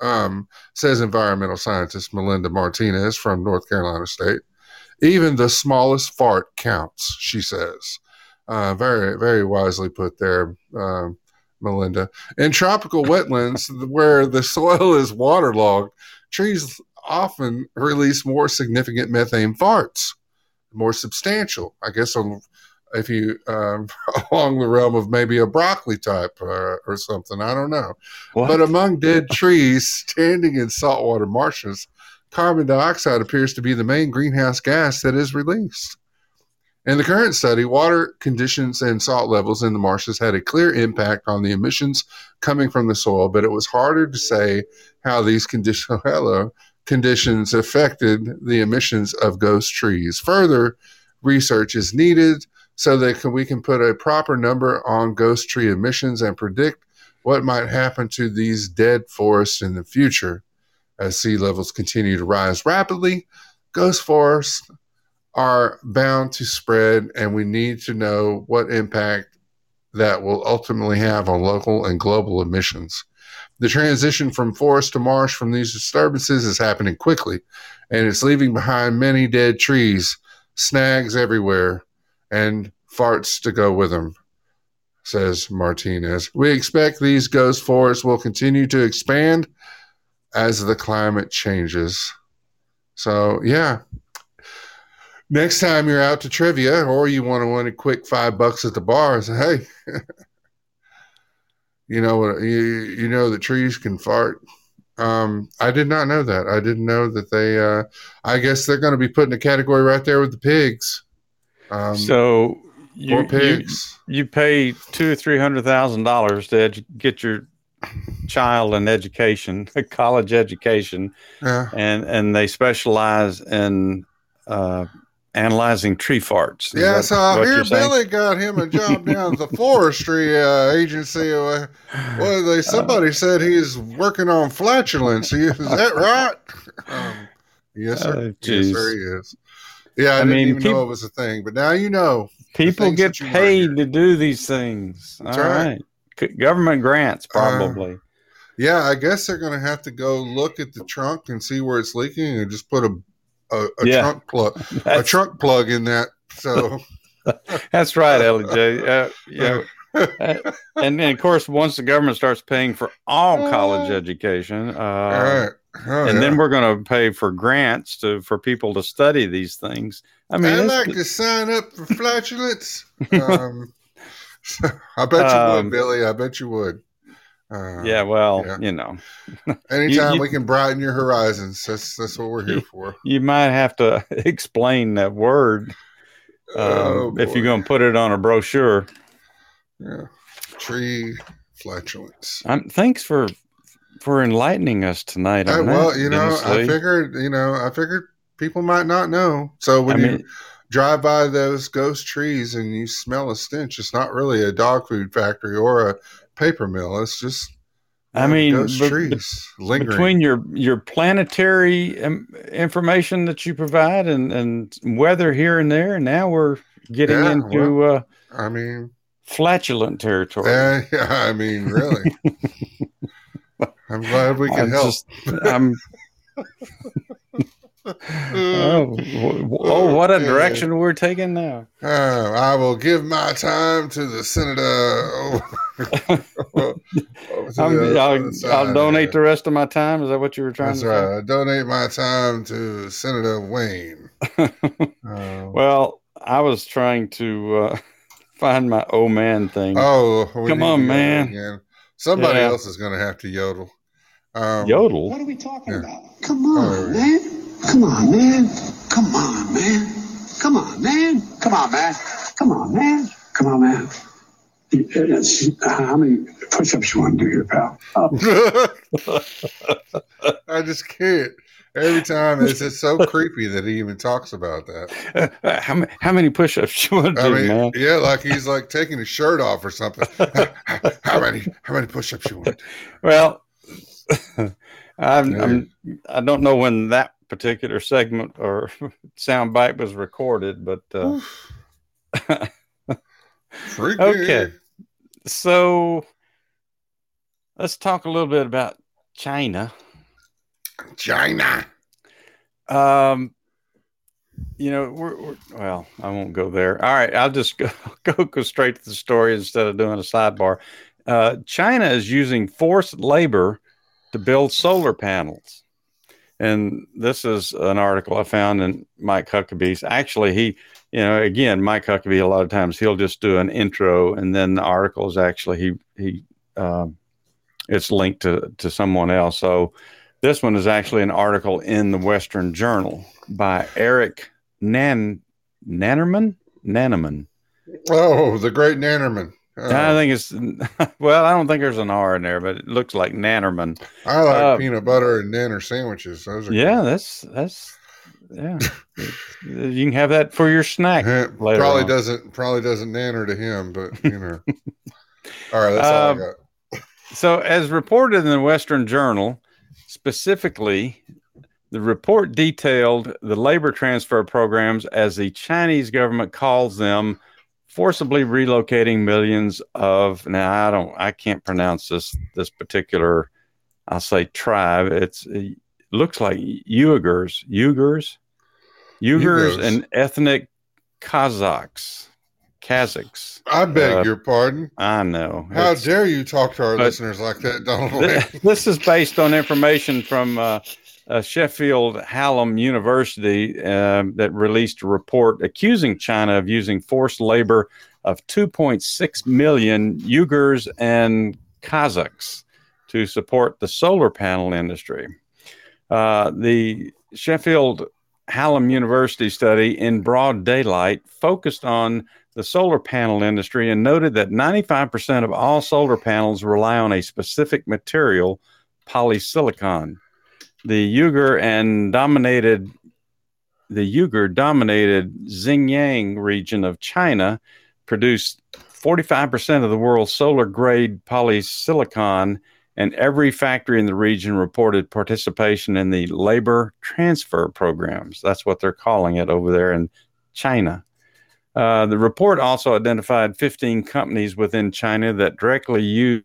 um, says environmental scientist Melinda Martinez from North Carolina State. Even the smallest fart counts, she says. Uh, very, very wisely put there, um, Melinda. In tropical wetlands where the soil is waterlogged, trees often release more significant methane farts, more substantial. I guess on, if you um, along the realm of maybe a broccoli type uh, or something. I don't know. What? But among dead trees standing in saltwater marshes, carbon dioxide appears to be the main greenhouse gas that is released. In the current study, water conditions and salt levels in the marshes had a clear impact on the emissions coming from the soil, but it was harder to say how these conditions, hello, conditions affected the emissions of ghost trees. Further research is needed so that can, we can put a proper number on ghost tree emissions and predict what might happen to these dead forests in the future. As sea levels continue to rise rapidly, ghost forests are bound to spread, and we need to know what impact that will ultimately have on local and global emissions. The transition from forest to marsh from these disturbances is happening quickly, and it's leaving behind many dead trees, snags everywhere, and farts to go with them, says Martinez. We expect these ghost forests will continue to expand as the climate changes. So, yeah. Next time you're out to trivia or you want to win a quick five bucks at the bar, say, hey, you know what you you know that trees can fart. Um, I did not know that. I didn't know that they. Uh, I guess they're going to be put in a category right there with the pigs. Um, so you, poor you pigs. you pay two or three hundred thousand dollars to edu- get your child an education, a college education, Yeah. and and they specialize in uh, analyzing tree farts. Is Yeah, so I hear you're saying? Billy got him a job down at the forestry uh, agency. Uh, Well, they somebody said he's working on flatulence. Is that right? Um, yes, sir. Oh, yes, sir. He is. Yeah, I, I didn't mean, even peop- know it was a thing, but now you know. People get that you learn paid to do these things. That's All right. right. Government grants, Uh, probably. Yeah, I guess they're going to have to go look at the trunk and see where it's leaking, and just put a a, a Yeah. trunk plug a trunk plug in that. So that's right, Ellie Jay. Uh, yeah. Uh, and then, of course, once the government starts paying for all college education, uh, all right. Oh, and then we're going to pay for grants to for people to study these things. I mean, I'd it's- like to sign up for flatulence. um, I bet you Um, would, Billy. I bet you would. Uh, yeah, well, yeah. you know, Anytime you- we can brighten your horizons, that's that's what we're here for. you might have to explain that word um, Oh, if you're going to put it on a brochure. yeah. tree flatulence. Um, thanks for for enlightening us tonight. I, well, that, you know, I figured, you know, I figured people might not know. So when I you mean, drive by those ghost trees and you smell a stench, it's not really a dog food factory or a paper mill. It's just I mean, ghost but- trees lingering. between your your planetary information that you provide and and weather here and there, now we're getting Yeah, into uh, I mean, flatulent territory. yeah, yeah, I mean, really. I'm glad we can I'm help. just- I'm- oh, w- oh, what a direction we're taking now. Uh, I will give my time to the senator. over to I'm, the I'll, I'll donate the rest of my time. Is that what you were trying That's to right. I donate my time to Senator Wayne. say? Uh, well, I was trying to uh, find my oh man thing. oh, Come on, man. Again. Somebody Yeah. else is going to have to yodel. Um, Yodel. What are we talking Yeah. about? Come on, yeah. man. Come on, man. Come on, man. Come on, man. Come on, man. Come on, man. Come on, man. How many push-ups you want to do here, pal? Oh, I just can't. Every time it's just so creepy that he even talks about that. Uh, how, ma- how many push-ups you want to I do, mean, man? yeah, like he's like taking his shirt off or something. how many how many push-ups you want? Well, I'm, I'm I don't know when that particular segment or sound bite was recorded, but uh. Okay. so let's talk a little bit about China. China. Um, you know, we're, we're well, I won't go there. All right, I'll just go, go go straight to the story instead of doing a sidebar. Uh, China is using forced labor to build solar panels, and this is an article I found in Mike Huckabee's. Actually, he, you know, again, Mike Huckabee. A lot of times he'll just do an intro, and then the article is actually he he um, it's linked to to someone else. So this one is actually an article in the Western Journal by Eric Nan Nannerman. Nannerman. Oh, the great Nannerman. Oh, I think it's well, I don't think there's an R in there, but it looks like Nannerman. I like uh, peanut butter and nanner sandwiches. Those are Yeah, that's that's yeah. you can have that for your snack. good. later probably on. doesn't probably doesn't nanner to him, but you know. all right, that's all I Um, got. So, as reported in the Western Journal, specifically, the report detailed the labor transfer programs as the Chinese government calls them, forcibly relocating millions of. Now, I don't, I can't pronounce this this particular. I'll say tribe. It's it looks like Uyghurs, Uyghurs, Uyghurs, Uyghurs. and ethnic Kazakhs, Kazakhs. I beg uh, your pardon. I know. How dare you talk to our listeners like that, Donald Wayne? Th- this is based on information from uh, uh, Sheffield Hallam University um, that released a report accusing China of using forced labor of 2.6 million Uyghurs and Kazakhs to support the solar panel industry. Uh, the Sheffield Hallam University study in broad daylight focused on the solar panel industry and noted that 95% of all solar panels rely on a specific material, polysilicon. The Uyghur and dominated the Uyghur dominated Xinjiang region of China produced 45% of the world's solar grade polysilicon, and every factory in the region reported participation in the labor transfer programs. That's what they're calling it over there in China. Uh, the report also identified 15 companies within China that directly use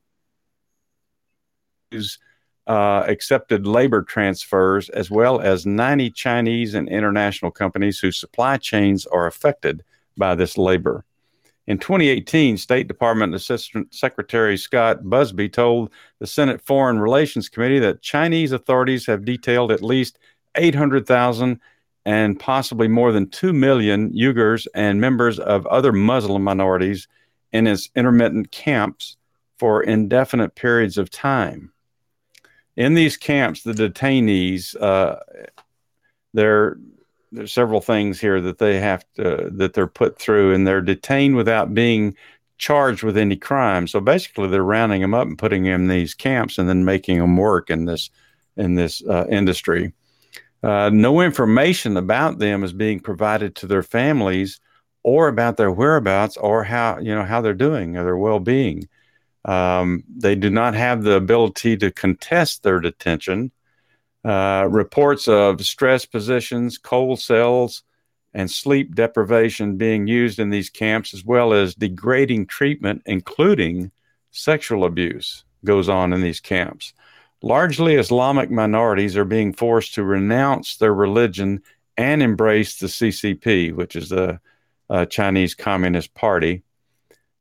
uh, accepted labor transfers, as well as 90 Chinese and international companies whose supply chains are affected by this labor. In 2018, State Department Assistant Secretary Scott Busby told the Senate Foreign Relations Committee that Chinese authorities have detailed at least 800,000 and possibly more than 2 million Uyghurs and members of other Muslim minorities in its intermittent camps for indefinite periods of time. In these camps, the detainees, uh, there, there's several things here that they have to, that they're put through, and they're detained without being charged with any crime. So basically, they're rounding them up and putting them in these camps, and then making them work in this in this uh, industry. Uh, no information about them is being provided to their families or about their whereabouts or how you know how they're doing or their well-being. Um, they do not have the ability to contest their detention. Uh, reports of stress positions, cold cells, and sleep deprivation being used in these camps, as well as degrading treatment, including sexual abuse, goes on in these camps. Largely Islamic minorities are being forced to renounce their religion and embrace the CCP, which is the uh, Chinese Communist Party.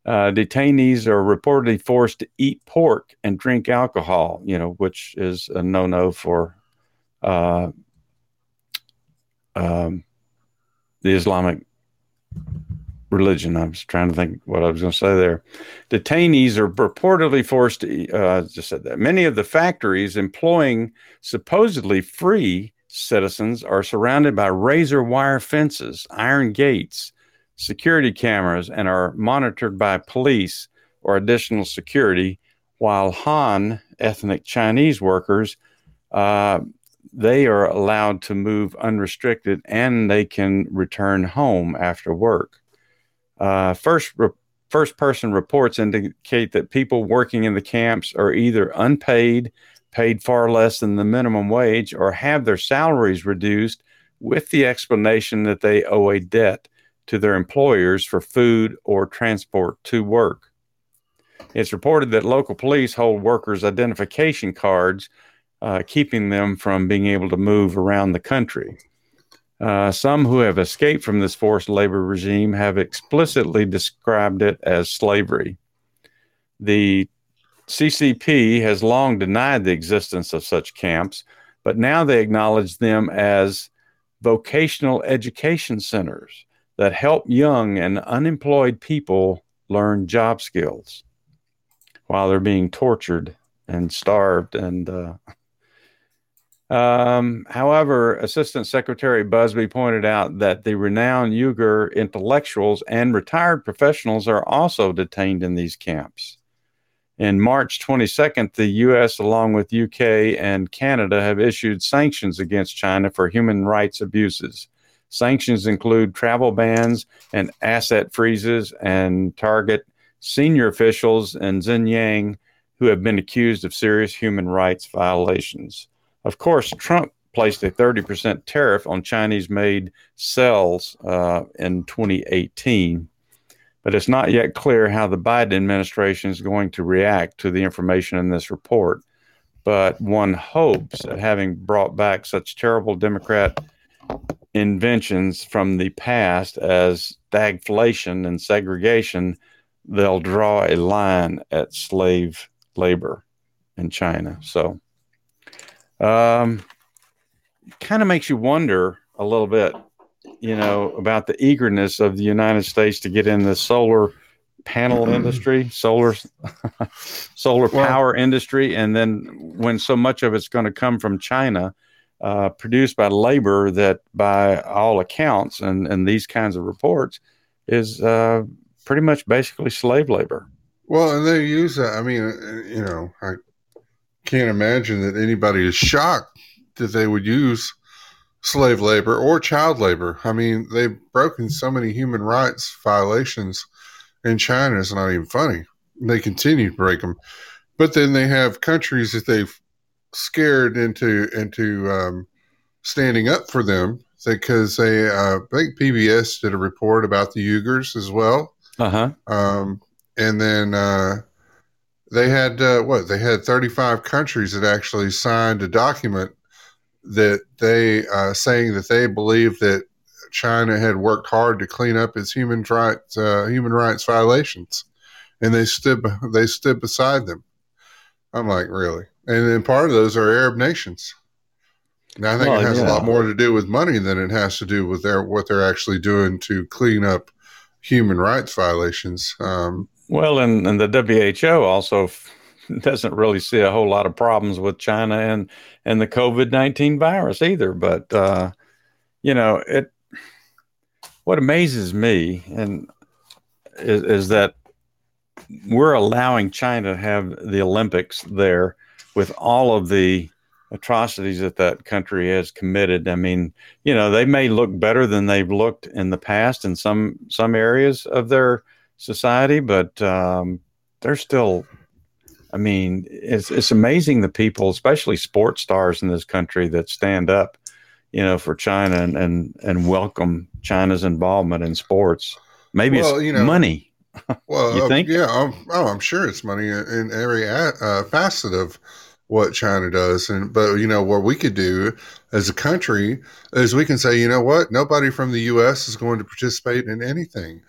Uh, detainees are reportedly forced to eat pork and drink alcohol, you know, which is a no-no for uh, um, the Islamic religion. I was trying to think what I was going to say there. Detainees are reportedly forced to, uh, just said that. Many of the factories employing supposedly free citizens are surrounded by razor wire fences, iron gates, security cameras, and are monitored by police or additional security, while Han, ethnic Chinese workers, uh, they are allowed to move unrestricted and they can return home after work. Uh, first, re- first person reports indicate that people working in the camps are either unpaid, paid far less than the minimum wage, or have their salaries reduced with the explanation that they owe a debt to their employers for food or transport to work. It's reported that local police hold workers' identification cards, uh, keeping them from being able to move around the country. Uh, some who have escaped from this forced labor regime have explicitly described it as slavery. The CCP has long denied the existence of such camps, but now they acknowledge them as vocational education centers that help young and unemployed people learn job skills while they're being tortured and starved and uh, um, however, Assistant Secretary Busby pointed out that the renowned Uyghur intellectuals and retired professionals are also detained in these camps. In March 22nd, the U.S., along with UK and Canada, have issued sanctions against China for human rights abuses. Sanctions include travel bans and asset freezes and target senior officials in Xinjiang who have been accused of serious human rights violations. Of course, Trump placed a 30% tariff on Chinese made cells uh, in 2018, but it's not yet clear how the Biden administration is going to react to the information in this report. But one hopes that having brought back such terrible Democrat inventions from the past as stagflation and segregation, they'll draw a line at slave labor in China. So um, kind of makes you wonder a little bit, you know, about the eagerness of the United States to get in the solar panel industry, solar solar well, power industry, and then when so much of it's going to come from China, uh, produced by labor that, by all accounts, and and these kinds of reports, is uh, pretty much basically slave labor. Well, and they use that. I mean, you know, I can't imagine that anybody is shocked that they would use slave labor or child labor. I mean, they've broken so many human rights violations in China. It's not even funny. They continue to break them, but then they have countries that they've scared into into um, standing up for them because they. Uh, I think PBS did a report about the Uyghurs as well. Uh huh. Um, and then uh, they had uh, what? They had 35 countries that actually signed a document that they uh, saying that they believe that China had worked hard to clean up its human rights uh, human rights violations, and they stood they stood beside them. I'm like, really? And then part of those are Arab nations. Now I think Well, it has a lot more to do with money than it has to do with their what they're actually doing to clean up human rights violations. Um, Well, and, and the WHO also f- doesn't really see a whole lot of problems with China and and the COVID nineteen virus either. But uh, you know, it what amazes me and is, is that we're allowing China to have the Olympics there with all of the atrocities that that country has committed. I mean, you know, they may look better than they've looked in the past in some some areas of their society, but um, they're still. I mean, it's it's amazing the people, especially sports stars in this country, that stand up, you know, for China and and, and welcome China's involvement in sports. Maybe Well, it's you know, money. Well, You uh, think? Yeah. Um, oh, I'm sure it's money in every a- uh, facet of what China does. And but you know what we could do as a country is we can say, you know what, nobody from the U.S. is going to participate in anything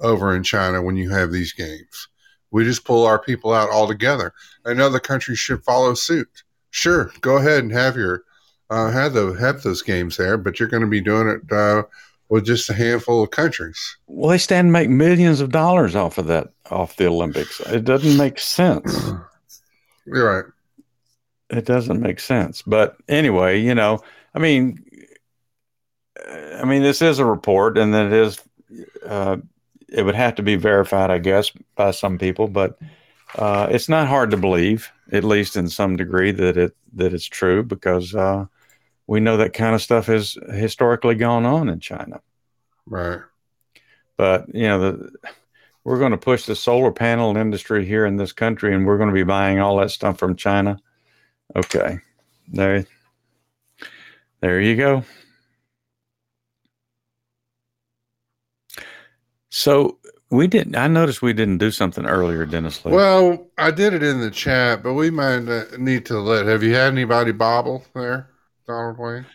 over in China when you have these games. We just pull our people out altogether, and other countries should follow suit. Sure, go ahead and have your uh, have the have those games there, but you're going to be doing it uh, with just a handful of countries. Well, they stand to make millions of dollars off of that, off the Olympics. It doesn't make sense. You're right. It doesn't make sense. But anyway, you know, I mean, I mean, this is a report, and it is. Uh, it would have to be verified, I guess, by some people, but uh, it's not hard to believe, at least in some degree, that it that it's true because uh, we know that kind of stuff has historically gone on in China. Right. but you know the we're going to push the solar panel industry here in this country and we're going to be buying all that stuff from china okay there there you go so we didn't i noticed we didn't do something earlier dennis Lee. Well, I did it in the chat, but we might uh, need to let. Have you had anybody bobble there, Donald Wayne?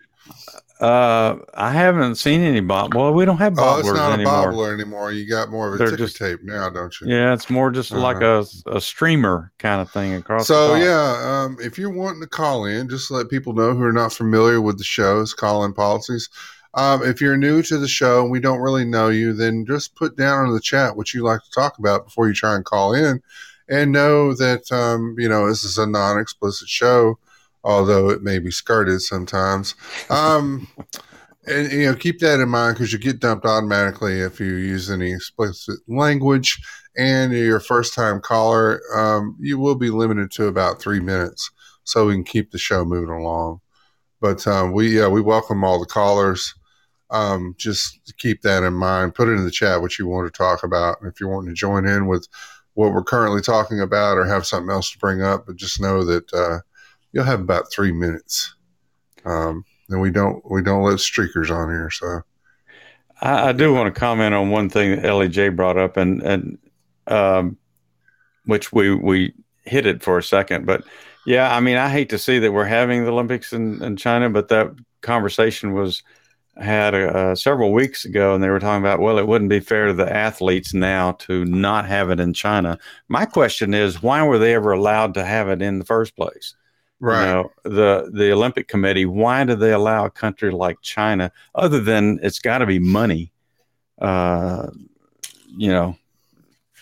uh i haven't seen any bob well we don't have Oh, it's bobblers not a anymore bobbler anymore. You got more of a They're ticker just- tape now, don't you? yeah it's more just like a, a streamer kind of thing across So yeah, um, if you're wanting to call in, just let people know who are not familiar with the show's call-in policies. Um, if you're new to the show and we don't really know you, then just put down in the chat what you like to talk about before you try and call in, and know that um, you know this is a non-explicit show, although it may be skirted sometimes. Um, and you know keep that in mind because you get dumped automatically if you use any explicit language and you're a first time caller, um, you will be limited to about three minutes so we can keep the show moving along. But um, we we welcome all the callers. Um, just keep that in mind. Put it in the chat what you want to talk about. If you're wanting to join in with what we're currently talking about or have something else to bring up, but just know that uh, you'll have about three minutes. Um, and we don't we don't let streakers on here, so I, I do want to comment on one thing that Ellie Jay brought up, and and um, which we we hit it for a second, but yeah, I mean, I hate to see that we're having the Olympics in, in China, but that conversation was had uh, several weeks ago, and they were talking about well, it wouldn't be fair to the athletes now to not have it in China. My question is, why were they ever allowed to have it in the first place? Right. You know, the the Olympic Committee. Why do they allow a country like China, other than it's got to be money, uh, you know,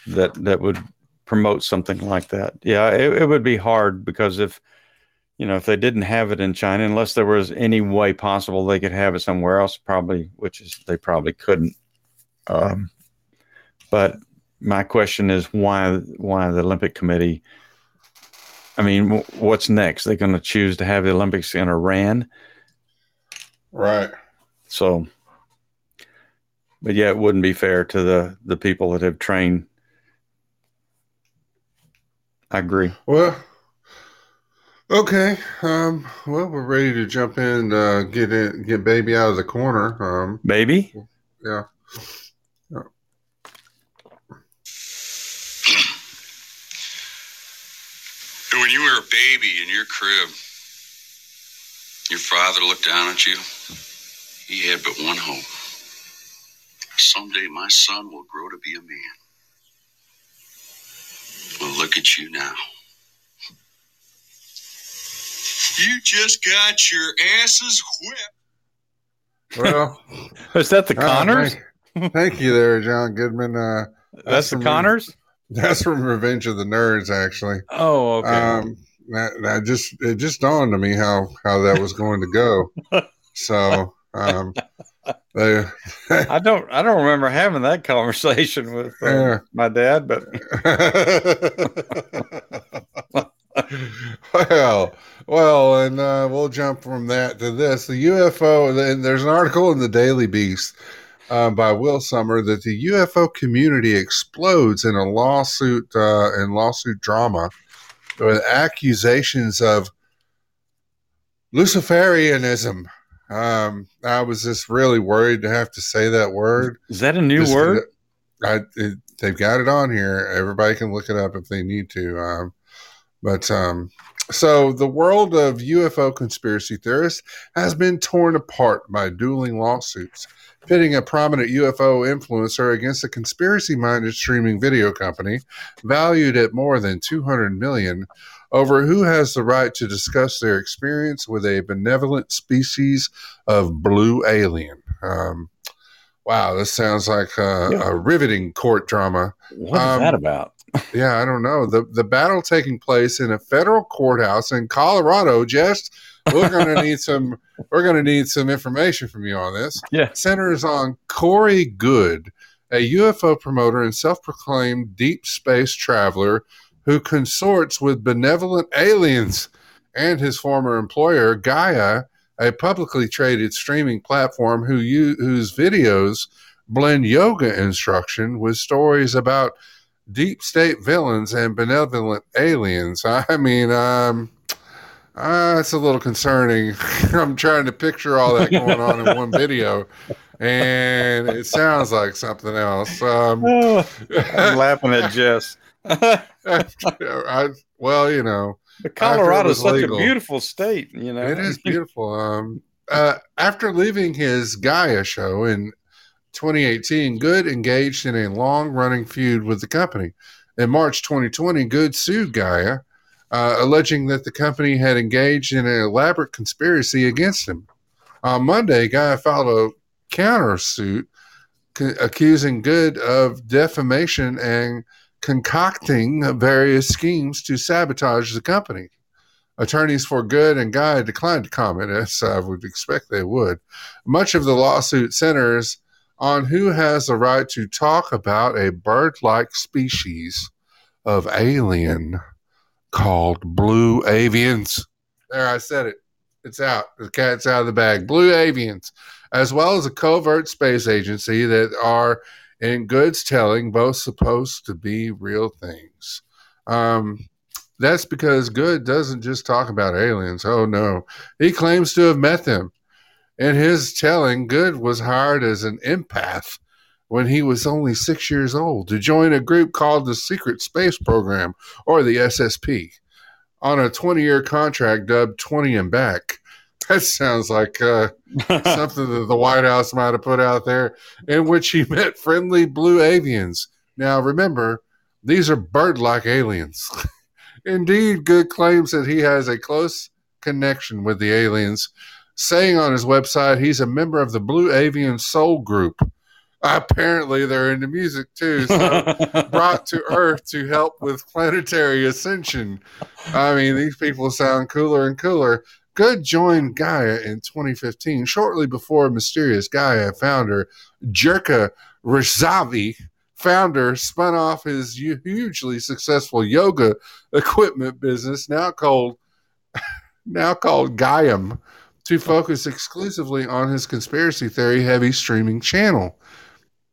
that that would promote something like that? Yeah, it, it would be hard because if you know if they didn't have it in China, unless there was any way possible they could have it somewhere else, probably, which is they probably couldn't. Um, But my question is why why the Olympic Committee? I mean, wh- what's next? They're going to choose to have the Olympics in Iran. Right. So, but yeah, it wouldn't be fair to the the people that have trained. I agree. Well, okay. Um, well, we're ready to jump in, uh, get in, get baby out of the corner. Um, Baby, yeah. When you were a baby in your crib, your father looked down at you. He had but one hope. Someday my son will grow to be a man. Well, look at you now. You just got your asses whipped. Well, is that the Connors? thank, thank you there, John Goodman. Uh, That's the from- Connors. That's from Revenge of the Nerds, actually. Oh, okay. Um, that, that just it just dawned to me how how that was going to go. So, um, they, I don't. I don't remember having that conversation with uh, Yeah. my dad, but well, well, and uh, we'll jump from that to this. The UFO. and There's an article in the Daily Beast uh, by Will Sommer that the UFO community explodes in a lawsuit uh, in lawsuit drama with accusations of Luciferianism. Um, I was just really worried to have to say that word. is that a new Just- word? I, it, they've got it on here. Everybody can look it up if they need to. Um, but um, so the world of UFO conspiracy theorists has been torn apart by dueling lawsuits, pitting a prominent UFO influencer against a conspiracy-minded streaming video company valued at more than 200 million over who has the right to discuss their experience with a benevolent species of blue alien. Um, wow, this sounds like a, Yeah. a riveting court drama. What is um, that about? Yeah, I don't know. The the battle taking place in a federal courthouse in Colorado. Just we're gonna need some we're gonna need some information from you on this. Yeah. Centers on Corey Goode, a UFO promoter and self-proclaimed deep space traveler who consorts with benevolent aliens and his former employer Gaia, a publicly traded streaming platform who u- whose videos blend yoga instruction with stories about deep state villains and benevolent aliens. I mean, um, uh, it's a little concerning. I'm trying to picture all that going on in one video, and it sounds like something else. Um, I'm laughing at Jess. I, well, you know, Colorado is such legal. a beautiful state, you know. it is beautiful. Um, uh, after leaving his Gaia show in 2018, Goode engaged in a long running feud with the company. In March 2020, Goode sued Gaia, uh, alleging that the company had engaged in an elaborate conspiracy against him. On Monday, Gaia filed a countersuit c- accusing Goode of defamation and concocting various schemes to sabotage the company. Attorneys for Goode and Gaia declined to comment, as I would expect they would. Much of the lawsuit centers on who has the right to talk about a bird like species of alien called blue avians. There, I said it. It's out. The cat's out of the bag. Blue avians, as well as a covert space agency that are, in Goode's telling, both supposed to be real things. Um, that's because Goode doesn't just talk about aliens. Oh, no. He claims to have met them. In his telling, Goode was hired as an empath when he was only six years old to join a group called the Secret Space Program, or the SSP, on a 20 year contract dubbed 20 and Back. That sounds like uh, something that the White House might have put out there, in which he met friendly blue avians. Now, remember, these are bird like aliens. Indeed, Goode claims that he has a close connection with the aliens, saying on his website he's a member of the Blue Avian Soul Group. Apparently, they're into music too. So brought to Earth to help with planetary ascension. I mean, these people sound cooler and cooler. Goode joined Gaia in 2015, shortly before mysterious Gaia founder Jirka Rysavy founder spun off his hugely successful yoga equipment business, now called now called Gaiam, to focus exclusively on his conspiracy theory heavy streaming channel.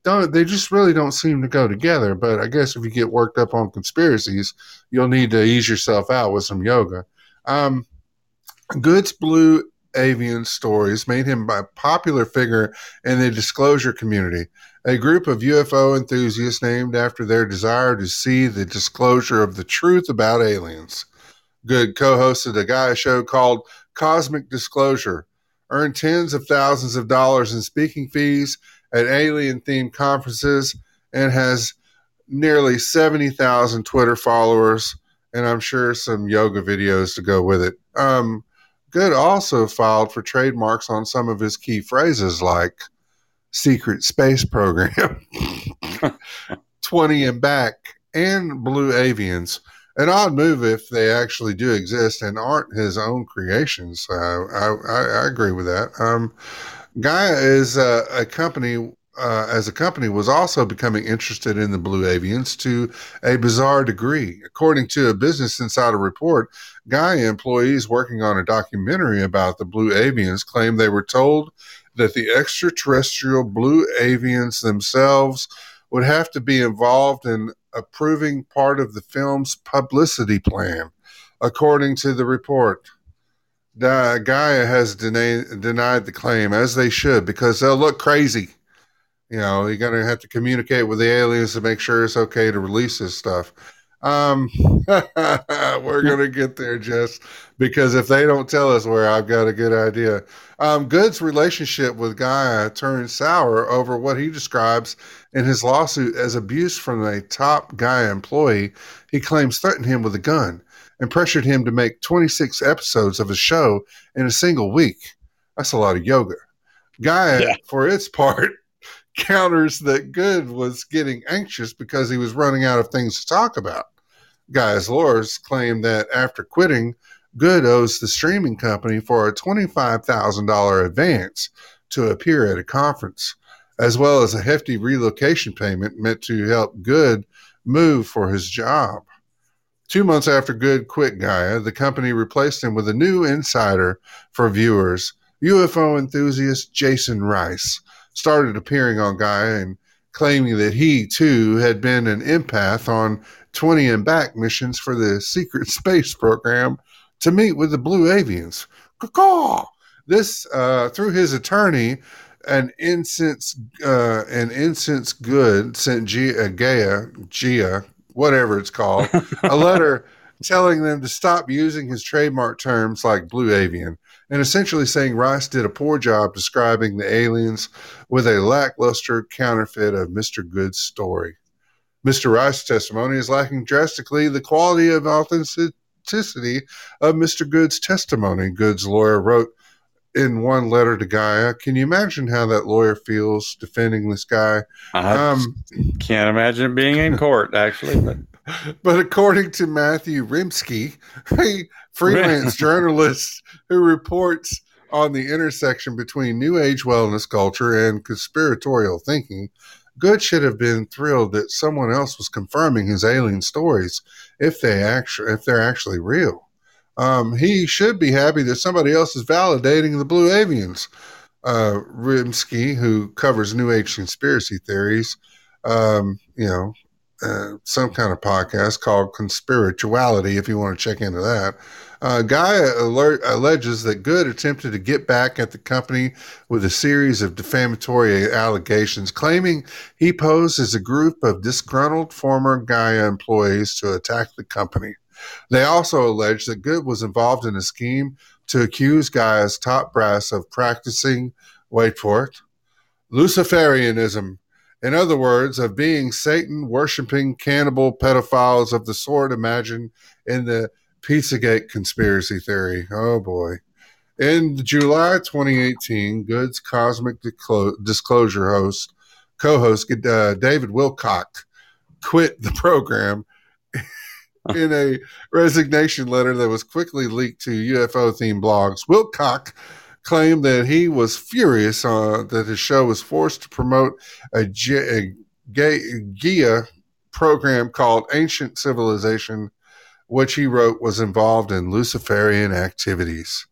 Don't they just really don't seem to go together? But I guess if you get worked up on conspiracies, you'll need to ease yourself out with some yoga. Um, Goode's Blue Avian stories made him a popular figure in the disclosure community, a group of UFO enthusiasts named after their desire to see the disclosure of the truth about aliens. Goode co hosted a Gaia show called Cosmic Disclosure, earned tens of thousands of dollars in speaking fees at alien themed conferences, and has nearly 70,000 Twitter followers, and I'm sure some yoga videos to go with it. Um, Goode also filed for trademarks on some of his key phrases like secret space program, 20 and back, and blue avians. An odd move if they actually do exist and aren't his own creations. Uh, I, I, I, agree with that. Um, Gaia is uh, a company uh, as a company was also becoming interested in the blue avians to a bizarre degree. According to a Business Insider report, Gaia employees working on a documentary about the blue avians claimed they were told that the extraterrestrial blue avians themselves would have to be involved in approving part of the film's publicity plan. According to the report, Gaia has denied, denied the claim, as they should, because they'll look crazy you know, you're going to have to communicate with the aliens to make sure it's okay to release this stuff. Um, we're going to get there, Jess, because if they don't tell us where, I've got a good idea. Um, Goode's relationship with Gaia turned sour over what he describes in his lawsuit as abuse from a top Gaia employee he claims threatened him with a gun and pressured him to make 26 episodes of a show in a single week. That's a lot of yoga. Gaia, yeah. for its part, counters that Goode was getting anxious because he was running out of things to talk about. Gaia's lawyers claim that after quitting, Goode owes the streaming company for a $25,000 advance to appear at a conference, as well as a hefty relocation payment meant to help Goode move for his job. Two months after Goode quit Gaia, the company replaced him with a new insider for viewers, UFO enthusiast Jason Rice, started appearing on Gaia and claiming that he too had been an empath on 20 and back missions for the secret space program to meet with the blue avians. Caw-caw! This uh, through his attorney, an incense, uh, an incense Goode sent Gia, uh, Gaia, Gia, whatever it's called, a letter telling them to stop using his trademark terms like blue avian and essentially saying Rice did a poor job describing the aliens with a lackluster counterfeit of Mr. Goode's story. Mr. Rice's testimony is lacking drastically the quality of authenticity of Mr. Goode's testimony, Goode's lawyer wrote in one letter to Gaia. Can you imagine how that lawyer feels defending this guy? I um, can't imagine being in court, actually. But, but according to Matthew Remski, a freelance journalist who reports on the intersection between New Age wellness culture and conspiratorial thinking, Goode should have been thrilled that someone else was confirming his alien stories if they actually if they're actually real. Um, he should be happy that somebody else is validating the blue avians. Uh, Remski, who covers New Age conspiracy theories, um, you know, uh, some kind of podcast called Conspirituality, if you want to check into that. Uh, Guy alert, alleges that Goode attempted to get back at the company with a series of defamatory allegations, claiming he posed as a group of disgruntled former Gaia employees to attack the company. They also allege that Goode was involved in a scheme to accuse Gaia's top brass of practicing, wait for it, Luciferianism. In other words, of being Satan worshiping cannibal pedophiles of the sort imagined in the Pizzagate conspiracy theory. Oh boy. In July 2018, Goode's Cosmic Disclosure host, co-host uh, David Wilcock quit the program in a resignation letter that was quickly leaked to UFO themed blogs. Wilcock claimed that he was furious uh, that his show was forced to promote a, a Gaia program called Ancient Civilization, which he wrote was involved in Luciferian activities.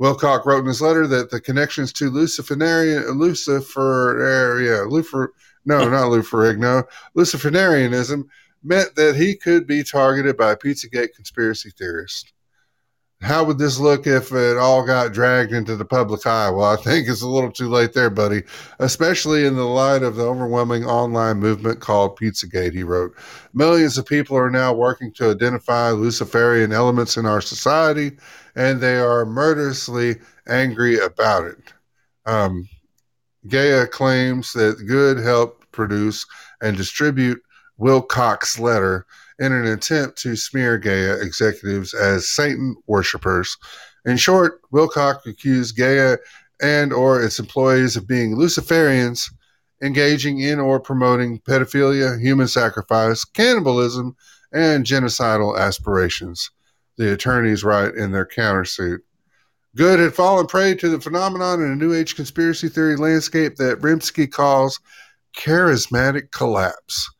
Wilcock wrote in his letter that the connections to Luciferian, Lucifer, yeah, Lucifer, no, not Luferigno, Luciferianism meant that he could be targeted by Pizzagate conspiracy theorists. How would this look if it all got dragged into the public eye? Well, I think it's a little too late there, buddy, especially in the light of the overwhelming online movement called Pizzagate, he wrote. Millions of people are now working to identify Luciferian elements in our society, and they are murderously angry about it. Um, Gaia claims that Goode helped produce and distribute Wilcock's letter in an attempt to smear Gaia executives as Satan worshippers. In short, Wilcock accused Gaia and or its employees of being Luciferians, engaging in or promoting pedophilia, human sacrifice, cannibalism, and genocidal aspirations. The attorneys write in their countersuit. Goode had fallen prey to the phenomenon in a New Age conspiracy theory landscape that Remski calls charismatic collapse.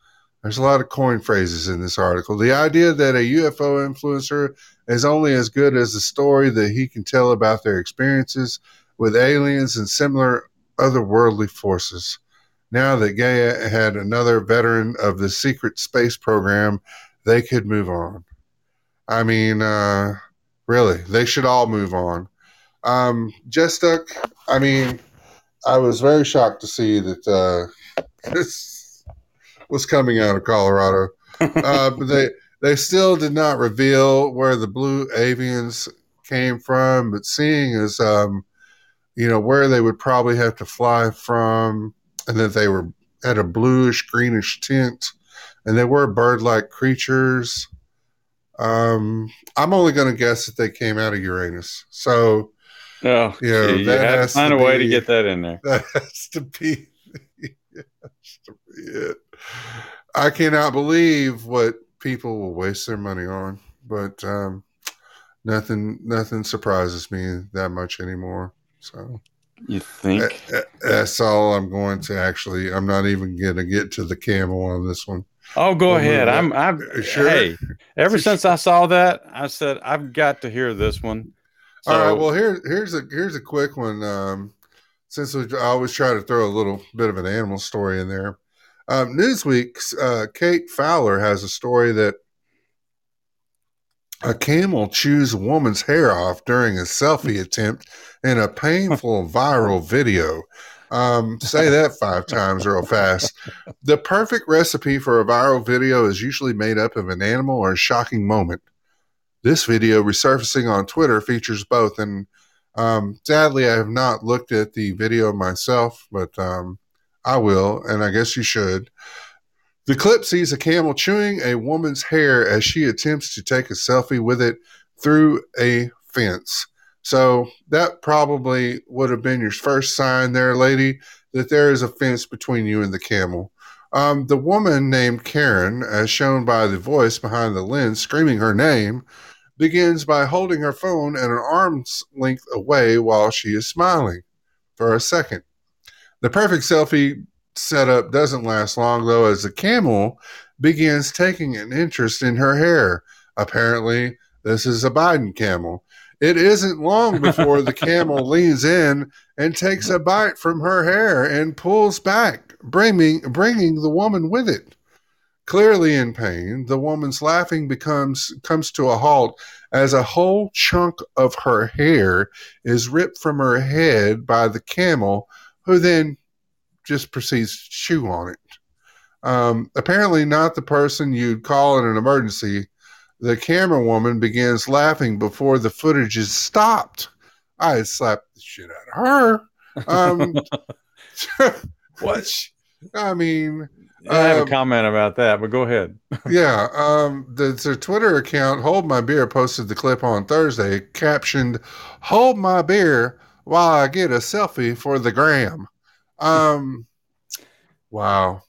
There's a lot of coin phrases in this article. The idea that a UFO influencer is only as good as the story that he can tell about their experiences with aliens and similar otherworldly forces. Now that Gaia had another veteran of the secret space program, they could move on. I mean, uh, really, they should all move on. Um, Jess Duck, I mean, I was very shocked to see that uh, this was coming out of Colorado. uh, but they they still did not reveal where the blue avians came from. But seeing as um, you know where they would probably have to fly from, and that they were had a bluish greenish tint, and they were bird-like creatures. Um, I'm only going to guess that they came out of Uranus. So, oh, you know, gee, that you have to find to a way to get that in there. that has to be, has to be it. I cannot believe what people will waste their money on, but um, nothing, nothing surprises me that much anymore. So You think? uh, that's all I'm going to actually. I'm not even going to get to the camel on this one. Oh, go We'll ahead. I'm. I'm Uh, sure. Hey, ever since I saw that, I said I've got to hear this one. All right. Well, here, here's a here's a quick one. Um, since we, I always try to throw a little bit of an animal story in there. Um, Newsweek's uh, Kate Fowler has a story that a camel chews a woman's hair off during a selfie attempt in a painful viral video. Um, say that five times real fast. The perfect recipe for a viral video is usually made up of an animal or a shocking moment. This video resurfacing on Twitter features both, and um, sadly, I have not looked at the video myself, but um, I will, and I guess you should. The clip sees a camel chewing a woman's hair as she attempts to take a selfie with it through a fence. So that probably would have been your first sign there, lady, that there is a fence between you and the camel. Um, the woman named Karen, as shown by the voice behind the lens screaming her name, begins by holding her phone at an arm's length away while she is smiling for a second. The perfect selfie setup doesn't last long, though, as the camel begins taking an interest in her hair. Apparently, this is a Biden camel. It isn't long before the camel leans in and takes a bite from her hair and pulls back, bringing, bringing the woman with it. Clearly in pain, the woman's laughing becomes comes to a halt as a whole chunk of her hair is ripped from her head by the camel, who then just proceeds to chew on it. Um, apparently, not the person you'd call in an emergency. The camera woman begins laughing before the footage is stopped. I slapped the shit out of her. Um, What? I mean, I have Um, a comment about that, but go ahead. yeah, um, the, the Twitter account Hold My Beer posted the clip on Thursday, captioned "Hold my beer while I get a selfie for the gram." Um, wow,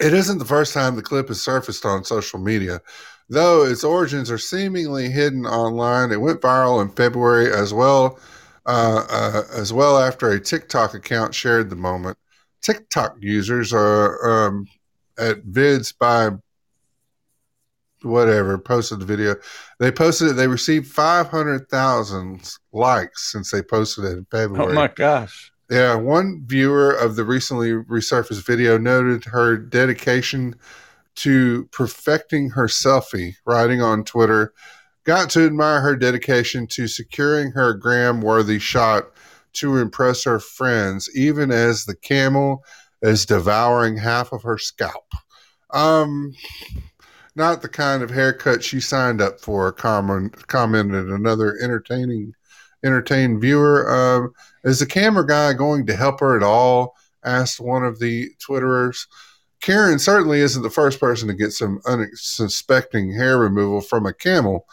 it isn't the first time the clip has surfaced on social media, though its origins are seemingly hidden online. It went viral in February as well, uh, uh, as well after a TikTok account shared the moment. TikTok users are um, at vids by whatever posted the video. They posted it. They received five hundred thousand likes since they posted it in February. Oh my gosh. Yeah, one viewer of the recently resurfaced video noted her dedication to perfecting her selfie, writing on Twitter, got to admire her dedication to securing her gram worthy shot to impress her friends, even as the camel is devouring half of her scalp. Um, not the kind of haircut she signed up for, comment, commented another entertaining entertained viewer. Um, is the camera guy going to help her at all? asked one of the Twitterers. Karen certainly isn't the first person to get some unsuspecting hair removal from a camel.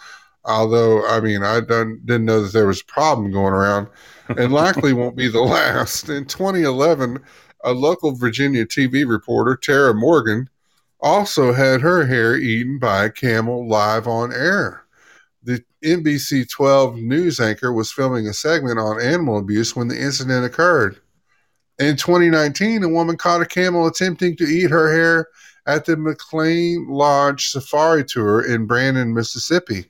Although, I mean, I didn't know that there was a problem going around, and likely won't be the last. In 2011, a local Virginia TV reporter, Tara Morgan, also had her hair eaten by a camel live on air. The NBC 12 news anchor was filming a segment on animal abuse when the incident occurred. In 2019, a woman caught a camel attempting to eat her hair at the McLean Lodge Safari Tour in Brandon, Mississippi.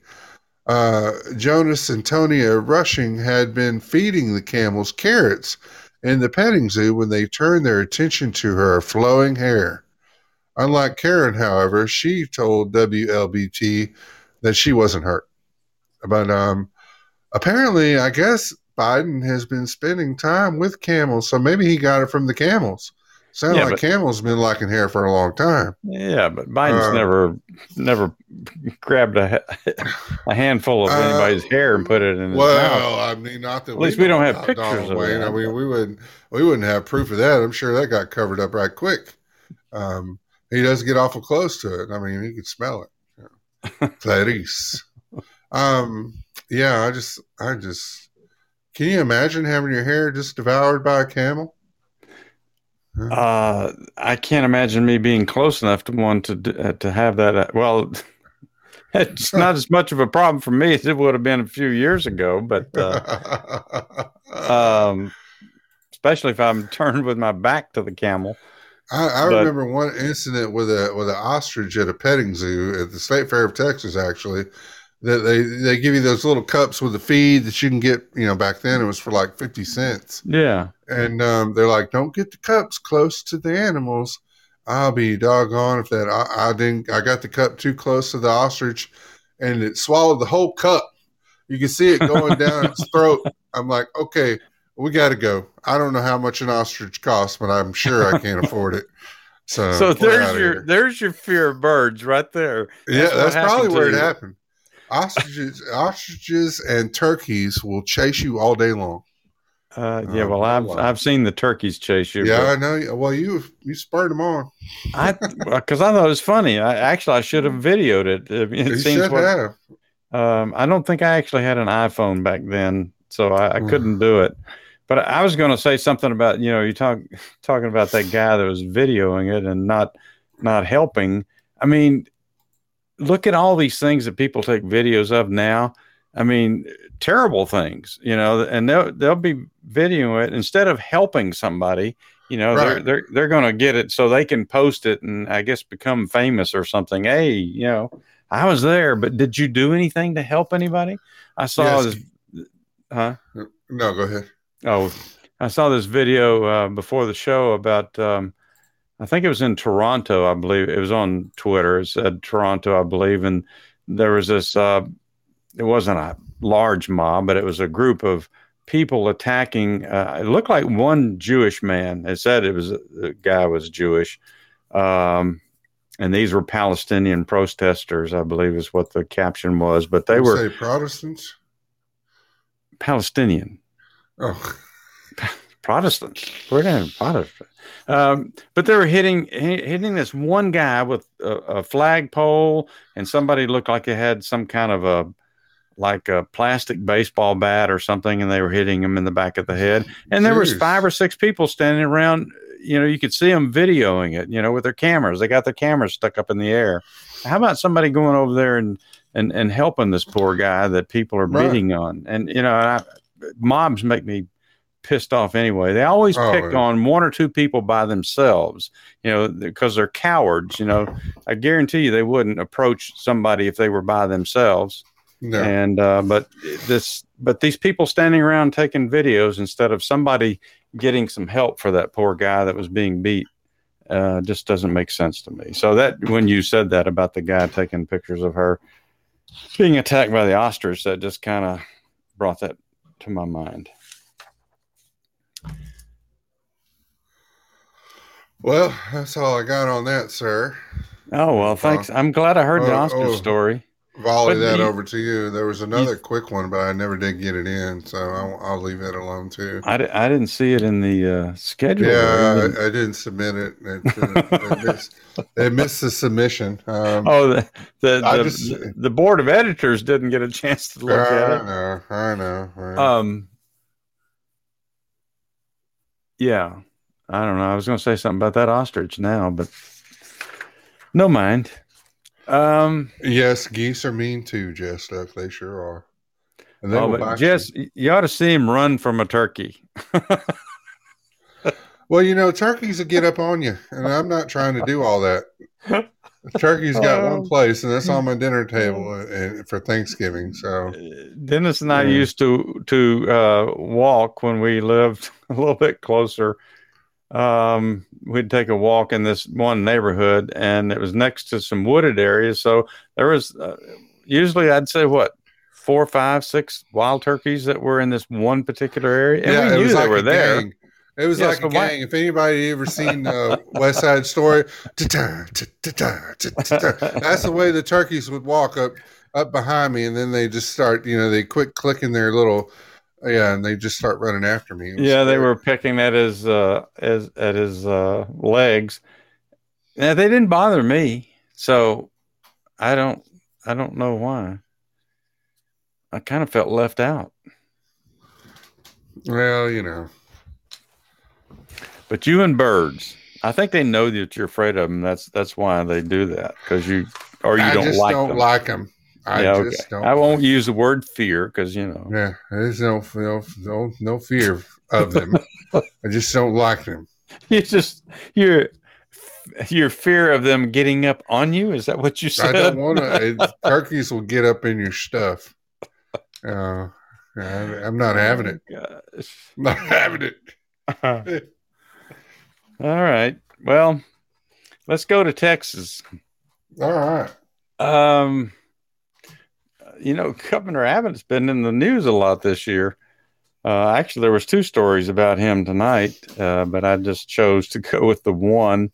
Uh, Jonas and Tonia Rushing had been feeding the camels carrots in the petting zoo when they turned their attention to her flowing hair. Unlike Karen, however, she told WLBT that she wasn't hurt. But um, apparently, I guess Biden has been spending time with camels, so maybe he got it from the camels. Sound Yeah, like but- camels been liking hair for a long time. Yeah, but Biden's Uh, never never grabbed a, a handful of Uh, anybody's hair and put it in his mouth. Well, I mean, not that At least we don't have pictures Donald of Wayne. that. I mean, we wouldn't we wouldn't have proof of that. I'm sure that got covered up right quick. Um, he does get awful close to it. I mean, he can smell it. Clarice. Um, yeah, I just, I just, can you imagine having your hair just devoured by a camel? Uh, I can't imagine me being close enough to one to uh, to have that. Uh, well, it's not as much of a problem for me as it would have been a few years ago, but uh, um, especially if I'm turned with my back to the camel. I, I But- remember one incident with a with an ostrich at a petting zoo at the State Fair of Texas. Actually, that they they give you those little cups with the feed that you can get. You know, back then it was for like fifty cents, Yeah, and um, they're like, "Don't get the cups close to the animals." I'll be doggone if that I, I didn't. I got the cup too close to the ostrich, and it swallowed the whole cup. You can see it going down its throat. I'm like, okay, we got to go. I don't know how much an ostrich costs, but I'm sure I can't afford it. So, so there's your here. there's your fear of birds right there. yeah, that's probably where it you. happened. Ostriches, ostriches, and turkeys will chase you all day long. Uh, yeah, Oh, well, I've wow. I've seen the turkeys chase you. Yeah, I know. Well, you you spurred them on. I because I thought it was funny. I actually I should have videoed it. I mean, You seems should what, have. um, I don't think I actually had an iPhone back then, so I, I Mm. couldn't do it. But I was going to say something about you know you talk talking about that guy that was videoing it and not not helping. I mean, look at all these things that people take videos of now. I mean, terrible things, you know, and they'll they'll be videoing it instead of helping somebody. You know, they're they're they're going to get it so they can post it and I guess become famous or something. Hey, you know, I was there, but did you do anything to help anybody? I saw Yes. this, huh? No, go ahead. Oh, I saw this video uh, before the show about. Um, I think it was in Toronto. I believe it was on Twitter. It said Toronto, I believe, and there was this. Uh, it wasn't a large mob, but it was a group of people attacking. Uh, it looked like one Jewish man. It said it was the guy was Jewish, um, and these were Palestinian protesters. I believe is what the caption was. But they were say Protestants. Palestinian. Oh, Protestants. We're not Protestant. Um, but they were hitting hitting this one guy with a, a flagpole, and somebody looked like they had some kind of a like a plastic baseball bat or something, and they were hitting him in the back of the head. And there was five or six people standing around. You know, you could see them videoing it. You know, with their cameras. They got their cameras stuck up in the air. How about somebody going over there and and and helping this poor guy that people are Right. beating on? And you know, I, mobs make me pissed off anyway. They always Oh, pick yeah. on one or two people by themselves, you know, because they're cowards. You know, I guarantee you they wouldn't approach somebody if they were by themselves. No. And uh, but this, but these people standing around taking videos instead of somebody getting some help for that poor guy that was being beat, uh, just doesn't make sense to me. So that when you said that about the guy taking pictures of her being attacked by the ostrich, that just kind of brought that to my mind. Well, that's all I got on that, sir. Oh well, thanks. Uh, I'm glad I heard the Oscar ostrich oh. story. Volley But that you- over to you. There was another quick one, but I never did get it in, so I'll, I'll leave it alone too. I, didn't see it in the uh, schedule. Yeah, I, I didn't submit it. It, it, missed, it missed the submission. Um, oh, the the, the, just- the board of editors didn't get a chance to look I at it. I know, I know. Um, yeah, I don't know. I was going to say something about that ostrich now, but no mind. Um, yes, geese are mean too, Jess. Stuff they sure are. And they oh, but Jess, you. you ought to see him run from a turkey. Well, you know, turkeys will get up on you, and I'm not trying to do all that. Turkey's got one Oh. place, and that's on my dinner table uh, for Thanksgiving. So Dennis and I Yeah. used to to uh, walk when we lived a little bit closer. Um, we'd take a walk in this one neighborhood, and it was next to some wooded areas. So there was uh, usually, I'd say, what four, five, six wild turkeys that were in this one particular area, and we it knew was they like were there. gang. It was Yeah, like so a gang. If anybody ever seen uh, West Side Story, that's the way the turkeys would walk up up behind me, and then they just start, you know, they quit clicking their little, yeah, and they just start running after me. Yeah, they were picking at his uh, as at his uh, legs. Now they didn't bother me, so I don't I don't know why. I kind of felt left out. Well, you know, But you and birds, I think they know that you're afraid of them. That's that's why they do that because you or you I don't just like don't them. like them. I yeah, okay. just don't. I won't use the word fear because you know. Yeah, there's no no no, no fear of them. I just don't like them. You just your your fear of them getting up on you. Is that what you said? I don't want to. Turkeys will get up in your stuff. Uh, I, I'm not having it. Gosh. I'm not having it. All right. Well, let's go to Texas. All right. Um, you know, Governor Abbott's been in the news a lot this year. Uh, actually, there was two stories about him tonight, uh, but I just chose to go with the one,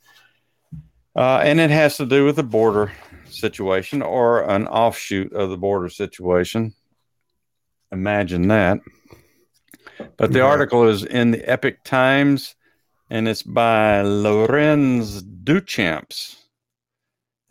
uh, and it has to do with the border situation or an offshoot of the border situation. Imagine that. But the Yeah. article is in the Epoch Times, and it's by Lorenz Duchamps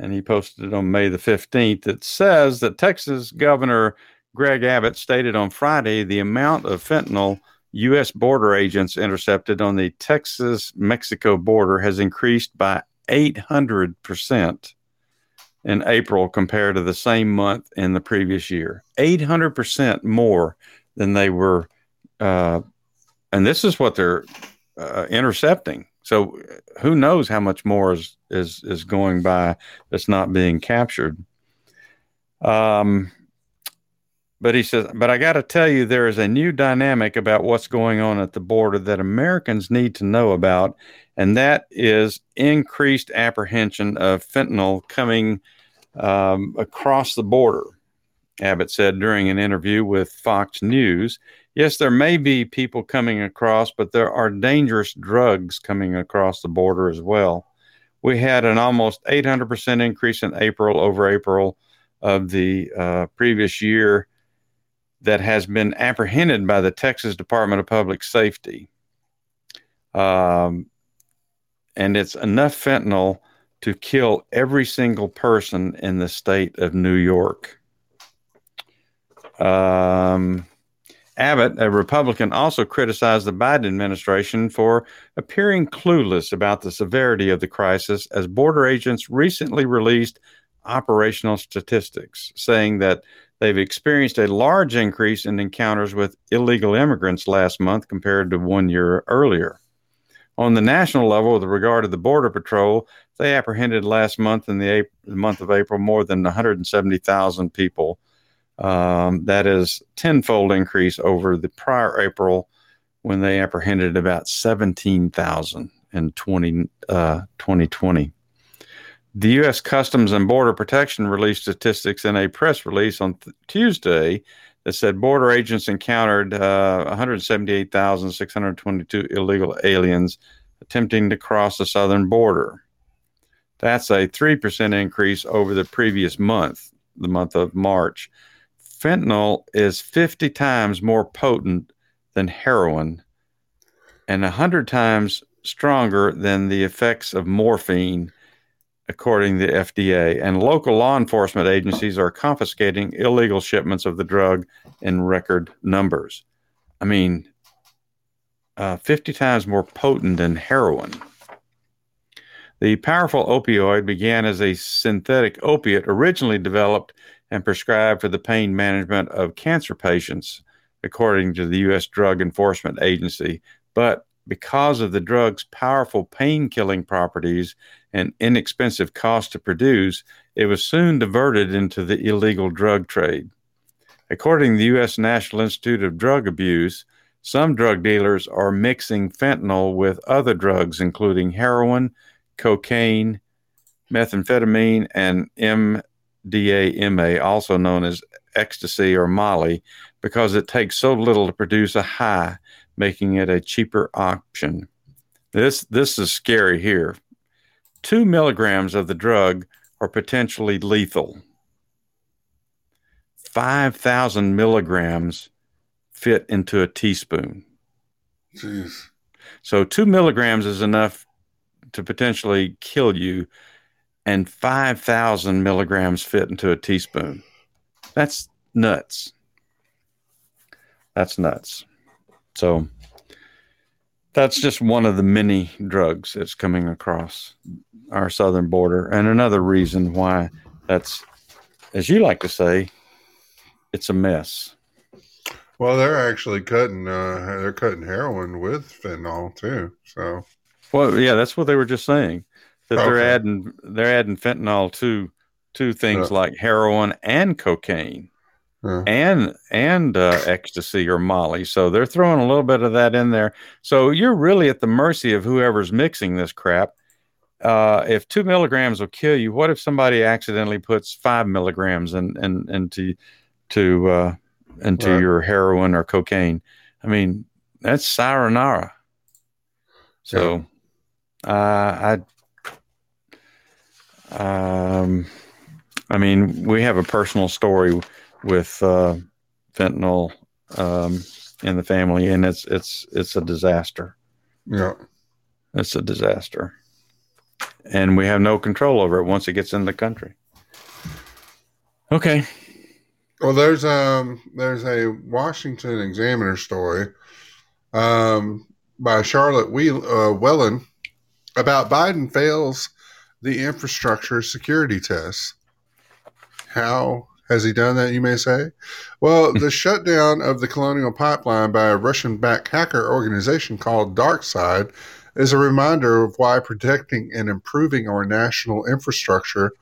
and he posted it on May the 15th. It says that Texas Governor Greg Abbott stated on Friday the amount of fentanyl U.S. border agents intercepted on the Texas Mexico border has increased by 800% in April compared to the same month in the previous year. 800% more than they were. Uh, and this is what they're uh, intercepting. So who knows how much more is, is, is going by that's not being captured. Um, but he says, but I got to tell you, there is a new dynamic about what's going on at the border that Americans need to know about, and that is increased apprehension of fentanyl coming um, across the border. Abbott said during an interview with Fox News. Yes, there may be people coming across, but there are dangerous drugs coming across the border as well. We had an almost 800% increase in April over April of the uh, previous year that has been apprehended by the Texas Department of Public Safety. Um, and it's enough fentanyl to kill every single person in the state of New York. Um, Abbott, a Republican, also criticized the Biden administration for appearing clueless about the severity of the crisis as border agents recently released operational statistics saying that They've experienced a large increase in encounters with illegal immigrants last month compared to one year earlier. On the national level, with regard to the Border Patrol, they apprehended last month in the, April, the month of April more than 170,000 people. Um, that is tenfold increase over the prior April when they apprehended about 17,000 in 20, uh, 2020. The U.S. Customs and Border Protection released statistics in a press release on th- Tuesday that said border agents encountered uh, 178,622 illegal aliens attempting to cross the southern border. That's a 3% increase over the previous month, the month of March. Fentanyl is 50 times more potent than heroin and 100 times stronger than the effects of morphine, according to the FDA. And local law enforcement agencies are confiscating illegal shipments of the drug in record numbers. I mean, uh, 50 times more potent than heroin. The powerful opioid began as a synthetic opiate originally developed and prescribed for the pain management of cancer patients, according to the U.S. Drug Enforcement Agency. But because of the drug's powerful pain killing properties and inexpensive cost to produce, it was soon diverted into the illegal drug trade. According to the U.S. National Institute of Drug Abuse, some drug dealers are mixing fentanyl with other drugs, including heroin, cocaine, methamphetamine, and MDMA, also known as ecstasy or Molly, because it takes so little to produce a high, making it a cheaper option. This this is scary here. Two milligrams of the drug are potentially lethal. Five thousand milligrams fit into a teaspoon. Jeez. So two milligrams is enough to potentially kill you, and 5,000 milligrams fit into a teaspoon. That's nuts. That's nuts. So that's just one of the many drugs that's coming across our southern border. And another reason why that's, as you like to say, it's a mess. Well, they're actually cutting. Uh, they're cutting heroin with fentanyl too. So, Well, yeah, that's what they were just saying that they're adding they're adding fentanyl to to things Yeah. like heroin and cocaine yeah. and and uh, ecstasy or Molly. So they're throwing a little bit of that in there. So you're really at the mercy of whoever's mixing this crap. Uh, if two milligrams will kill you, what if somebody accidentally puts five milligrams in, in, into to uh, into Right. your heroin or cocaine? I mean, that's sayonara. So, uh, I, um, I mean, we have a personal story with uh, fentanyl um, in the family, and it's it's it's a disaster. yeah. It's a disaster, and we have no control over it once it gets in the country. Okay, Well, there's um there's a Washington Examiner story um, by Charlotte Wheel, uh, Wellen about Biden fails the infrastructure security tests. How has he done that? You may say. Well, the shutdown of the Colonial Pipeline by a Russian-backed hacker organization called DarkSide is a reminder of why protecting and improving our national infrastructure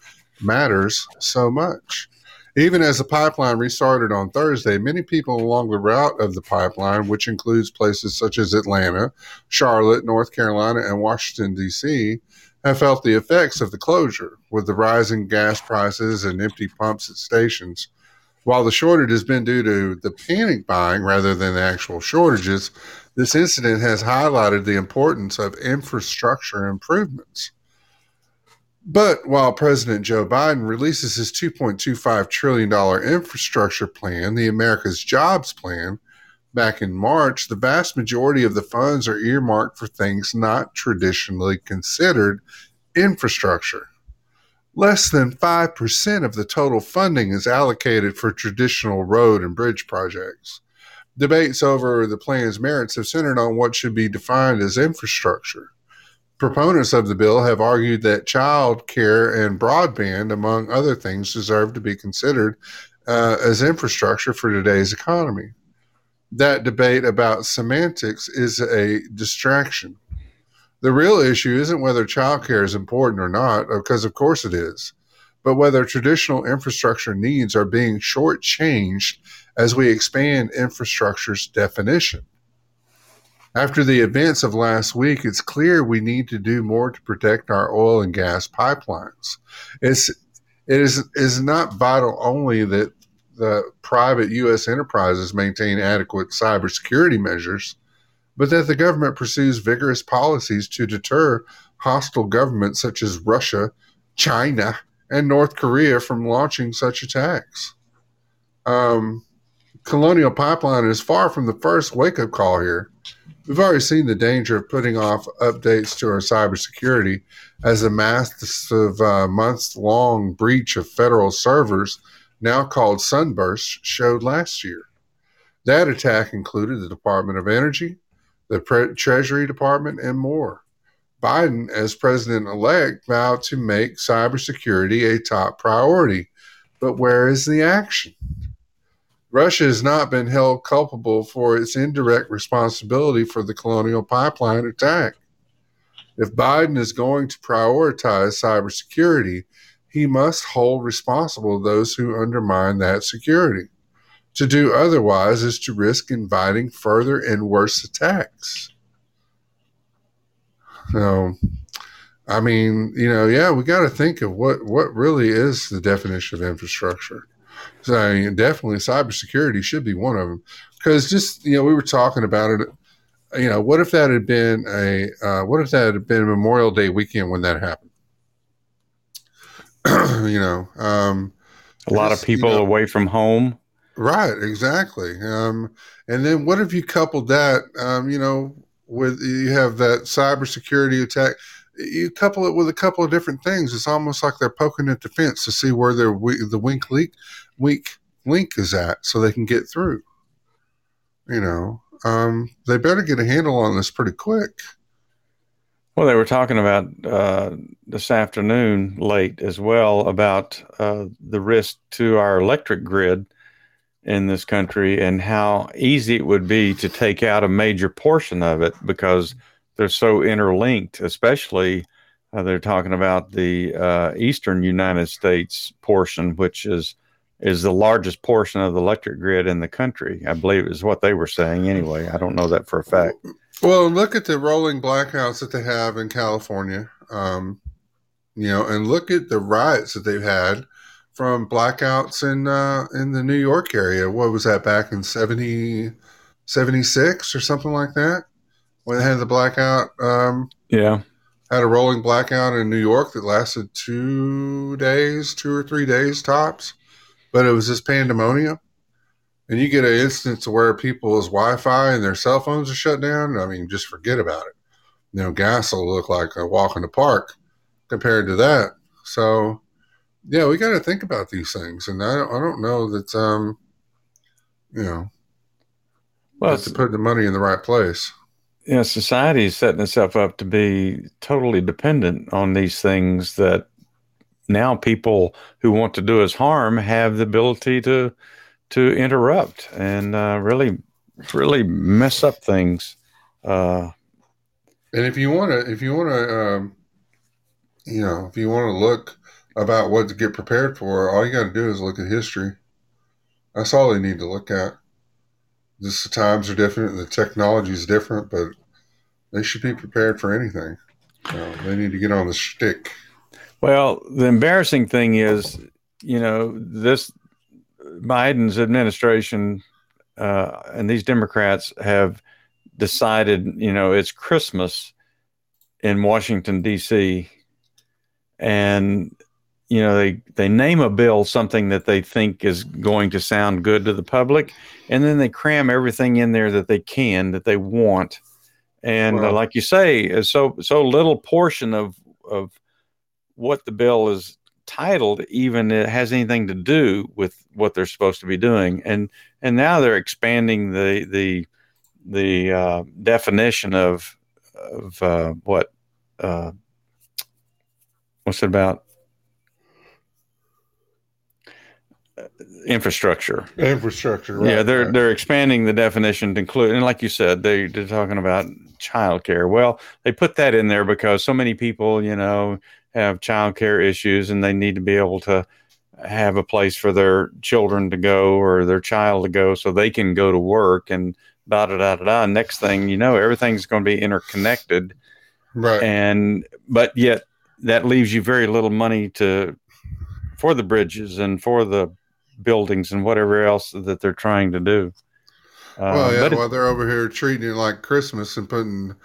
matters so much. Even as the pipeline restarted on Thursday, many people along the route of the pipeline, which includes places such as Atlanta, Charlotte, North Carolina, and Washington, D.C., have felt the effects of the closure with the rising gas prices and empty pumps at stations. While the shortage has been due to the panic buying rather than the actual shortages, this incident has highlighted the importance of infrastructure improvements. But while President Joe Biden releases his $2.25 trillion infrastructure plan, the America's Jobs Plan, back in March, the vast majority of the funds are earmarked for things not traditionally considered infrastructure. Less than 5% of the total funding is allocated for traditional road and bridge projects. Debates over the plan's merits have centered on what should be defined as infrastructure. Proponents of the bill have argued that child care and broadband, among other things, deserve to be considered uh, as infrastructure for today's economy. That debate about semantics is a distraction. The real issue isn't whether childcare is important or not, uh, because of course it is, but whether traditional infrastructure needs are being shortchanged as we expand infrastructure's definition. After the events of last week, it's clear we need to do more to protect our oil and gas pipelines. It's, it is, is not vital only that the private U.S. enterprises maintain adequate cybersecurity measures, but that the government pursues vigorous policies to deter hostile governments such as Russia, China, and North Korea from launching such attacks. Um, Colonial Pipeline is far from the first wake up call here. We've already seen the danger of putting off updates to our cybersecurity as a massive uh, months long breach of federal servers, now called Sunburst, showed last year. That attack included the Department of Energy, the Pre- Treasury Department, and more. Biden, as president elect, vowed to make cybersecurity a top priority. But where is the action? Russia has not been held culpable for its indirect responsibility for the Colonial Pipeline attack. If Biden is going to prioritize cybersecurity, he must hold responsible those who undermine that security. To do otherwise is to risk inviting further and worse attacks. So, I mean, you know, yeah, we got to think of what what really is the definition of infrastructure. So I mean, definitely cybersecurity should be one of them. Because just you know, we were talking about it. You know, what if that had been a uh, what if that had been Memorial Day weekend when that happened? you know, um, A lot of people you know, away from home. Right, exactly. Um, and then what if you coupled that, um, you know, with you have that cybersecurity attack, you couple it with a couple of different things. It's almost like they're poking at the fence to see where their the wink leak, weak link is at, so they can get through. You know, um, they better get a handle on this pretty quick. Well, they were talking about uh, this afternoon late as well about uh, the risk to our electric grid in this country and how easy it would be to take out a major portion of it because they're so interlinked, especially uh, they're talking about the uh, eastern United States portion, which is is the largest portion of the electric grid in the country. I believe is what they were saying anyway. I don't know that for a fact. Well, look at the rolling blackouts that they have in California, um, you know, and look at the riots that they've had from blackouts in uh, in the New York area. What was that back in 70, 76 or something like that? When they had the blackout, um, Yeah. had a rolling blackout in New York that lasted two days, two or three days tops, but it was just pandemonium. And you get an instance where people's Wi-Fi and their cell phones are shut down. I mean, just forget about it. You know, gas will look like a walk in the park compared to that. So, yeah, we got to think about these things, and I don't, I don't know that um, you know, Well, to put the money in the right place. you know, society is setting itself up to be totally dependent on these things that now people who want to do us harm have the ability to to interrupt and uh, really really mess up things. Uh, And if you want to, if you want to, um, you know, if you want to look about what to get prepared for, all you got to do is look at history. That's all they need to look at. Just the times are different, the technology is different, but they should be prepared for anything. They need to get on the stick. well, the embarrassing thing is, you know, this Biden's administration uh, and these Democrats have decided, you know, it's Christmas in Washington D.C. and you know they they name a bill something that they think is going to sound good to the public, and then they cram everything in there that they can that they want, and uh, like you say, is so so little portion of of what the bill is titled even it has anything to do with what they're supposed to be doing and and now they're expanding the the the uh, definition of of uh, what uh, what's it about infrastructure. Infrastructure. Right, yeah, they're right. they're expanding the definition to include, and like you said, they they're talking about childcare. Well, they put that in there because so many people, you know, have childcare issues, and they need to be able to have a place for their children to go or their child to go, so they can go to work and da da da da da. Next thing you know, everything's going to be interconnected, right. and but yet that leaves you very little money to for the bridges and for the buildings and whatever else that they're trying to do. Well, um, yeah. but it- While they're over here treating it like Christmas and putting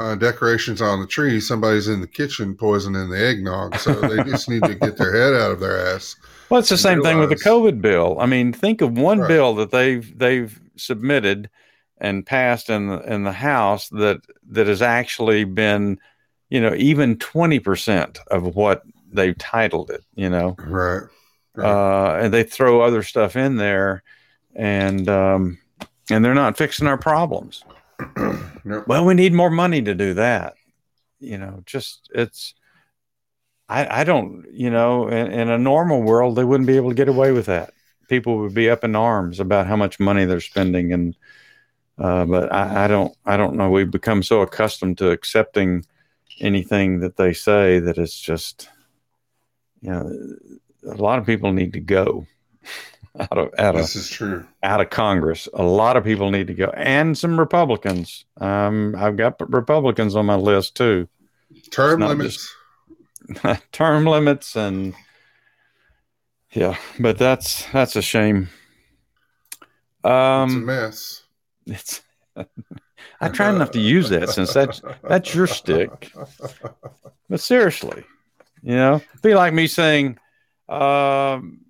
uh, decorations on the tree, somebody's in the kitchen poisoning the eggnog. So they just need to get their head out of their ass. Well, it's the same thing with the COVID bill. I mean, think of one Right. bill that they've they've submitted and passed in the in the House that that has actually been, you know, even twenty percent of what they've titled it. You know, Right. uh, and they throw other stuff in there, and um, and they're not fixing our problems. Nope. Well, we need more money to do that. You know, just it's. I, I don't, you know, in, in a normal world, they wouldn't be able to get away with that. People would be up in arms about how much money they're spending, and uh, but I, I don't, I don't know. We've become so accustomed to accepting anything that they say that it's just, you know, a lot of people need to go out of out of This is true. out of Congress. A lot of people need to go, and some Republicans. Um, I've got Republicans on my list too. Term limits. Term limits and yeah, but that's that's a shame. it's a Um, mess. it's. I try not to use that since that's that's your stick. But seriously, you know, be like me saying, um,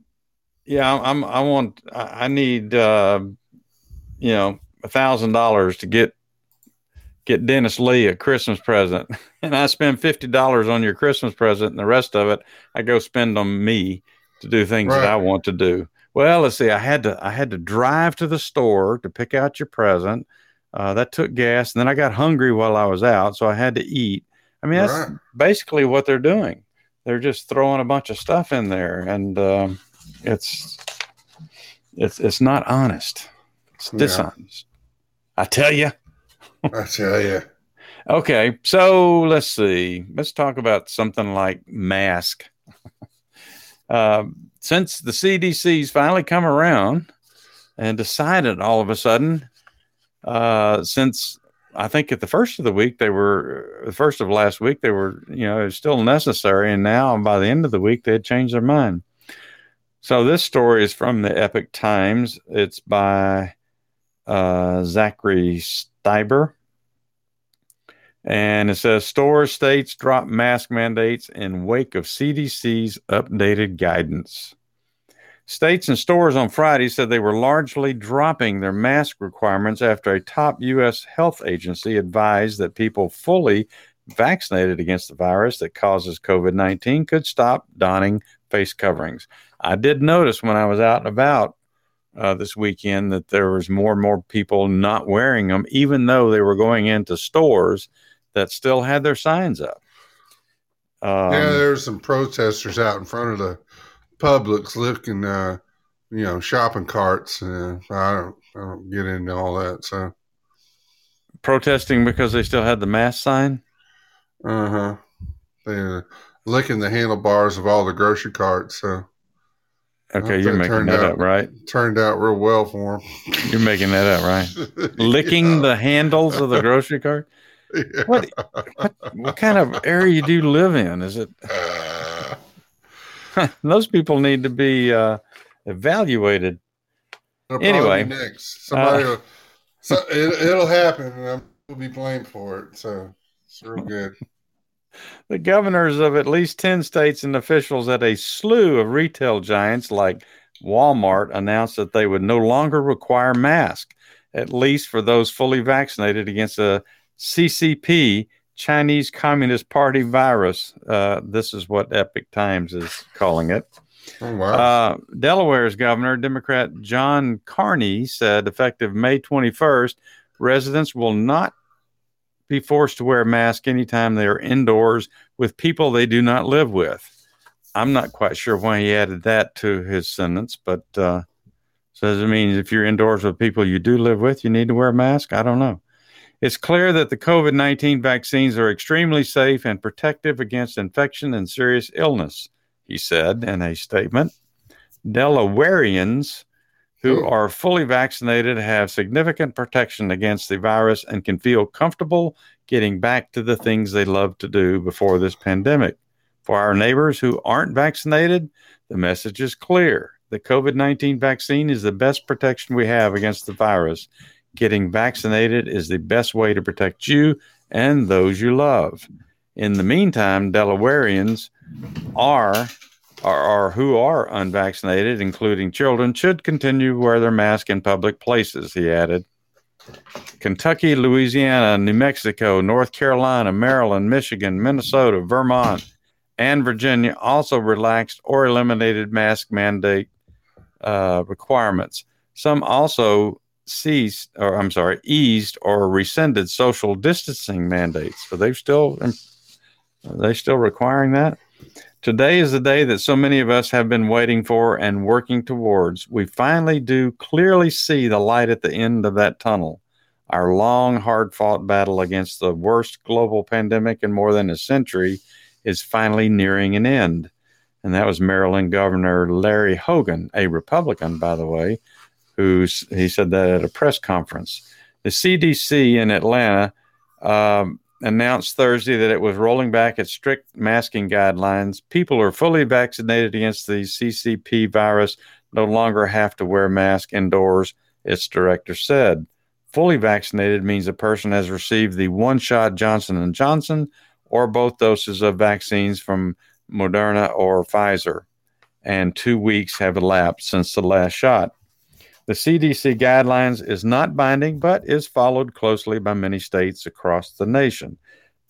"Yeah, I'm. I want. I need. Uh, you know, a thousand dollars to get get Dennis Lee a Christmas present, and I spend fifty dollars on your Christmas present, and the rest of it I go spend on me to do things that I want to do." Well, let's see. I had to. I had to drive to the store to pick out your present. Uh, that took gas, and then I got hungry while I was out, so I had to eat. I mean, that's Right. basically what they're doing. They're just throwing a bunch of stuff in there, and um, it's it's it's not honest. It's Yeah. dishonest. I tell you. I tell you. Okay, so let's see. Let's talk about something like mask. um, since the CDC's finally come around and decided all of a sudden, uh, since I think at the first of the week they were the first of last week they were you know it was still necessary, and now by the end of the week they had changed their mind. So this story is from the Epoch Times. It's by uh, Zachary Stieber. And it says stores, states drop mask mandates in wake of CDC's updated guidance. States and stores on Friday said they were largely dropping their mask requirements after a top U.S. health agency advised that people fully vaccinated against the virus that causes COVID 19 could stop donning face coverings. I did notice when I was out and about uh, this weekend that there was more and more people not wearing them, even though they were going into stores that still had their signs up. Um, yeah, there's some protesters out in front of the Publix looking, uh, you know, shopping carts. Uh, I don't, I don't get into all that. So, protesting because they still had the mask sign. Uh huh. They're licking the handlebars of all the grocery carts. So, Okay, you're making that out- up, right? turned out real well for them. You're making that up, right? Licking the handles of the grocery cart. Yeah. What, what what kind of area do you live in? Is it Uh, those people need to be uh, evaluated? Anyway, next somebody, uh, will, so it, it'll happen, and I'm will be blamed for it. So, it's real good. The governors of at least 10 states and officials at a slew of retail giants like Walmart announced that they would no longer require masks, at least for those fully vaccinated against a CCP, Chinese Communist Party virus. Uh, this is what Epoch Times is calling it. Oh wow! Uh, Delaware's governor, Democrat John Carney, said effective May 21st, residents will not be forced to wear a mask anytime they are indoors with people they do not live with. I'm not quite sure why he added that to his sentence, but uh, says it means if you're indoors with people you do live with, you need to wear a mask. I don't know. It's clear that the COVID 19 vaccines are extremely safe and protective against infection and serious illness, he said in a statement. Delawareans who are fully vaccinated have significant protection against the virus and can feel comfortable getting back to the things they love to do before this pandemic. For our neighbors who aren't vaccinated, the message is clear. The COVID 19 vaccine is the best protection we have against the virus. Getting vaccinated is the best way to protect you and those you love. In the meantime, Delawareans are or, who are unvaccinated, including children, should continue to wear their mask in public places, he added. Kentucky, Louisiana, New Mexico, North Carolina, Maryland, Michigan, Minnesota, Vermont, and Virginia also relaxed or eliminated mask mandate uh, requirements. Some also ceased, or I'm sorry, eased or rescinded social distancing mandates. So they've still, are they still requiring that? Today is the day that so many of us have been waiting for and working towards. We finally do clearly see the light at the end of that tunnel. Our long, hard fought battle against the worst global pandemic in more than a century is finally nearing an end. And that was Maryland Governor Larry Hogan, a Republican, by the way, who he said that at a press conference. The CDC in Atlanta um, announced Thursday that it was rolling back its strict masking guidelines. People are fully vaccinated against the CCP virus no longer have to wear masks indoors, its director said. Fully vaccinated means a person has received the one-shot Johnson & Johnson or both doses of vaccines from Moderna or Pfizer, and 2 weeks have elapsed since the last shot. The CDC guidelines is not binding, but is followed closely by many states across the nation,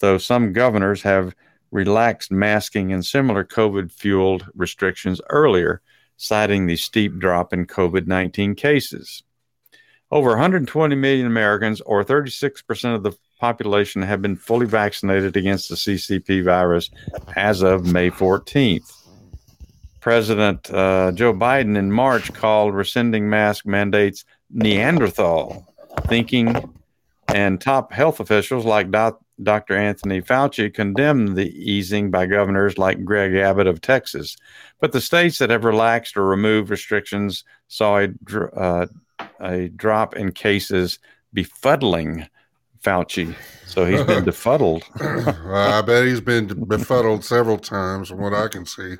though some governors have relaxed masking and similar COVID fueled restrictions earlier, citing the steep drop in COVID 19 cases. Over 120 million Americans, or 36% of the population, have been fully vaccinated against the CCP virus as of May 14th. President uh, Joe Biden in March called rescinding mask mandates Neanderthal thinking, and top health officials like doc- Dr. Anthony Fauci condemned the easing by governors like Greg Abbott of Texas. But the states that have relaxed or removed restrictions saw a, uh, a drop in cases befuddling Fauci. So he's been befuddled. I bet he's been befuddled several times, from what I can see.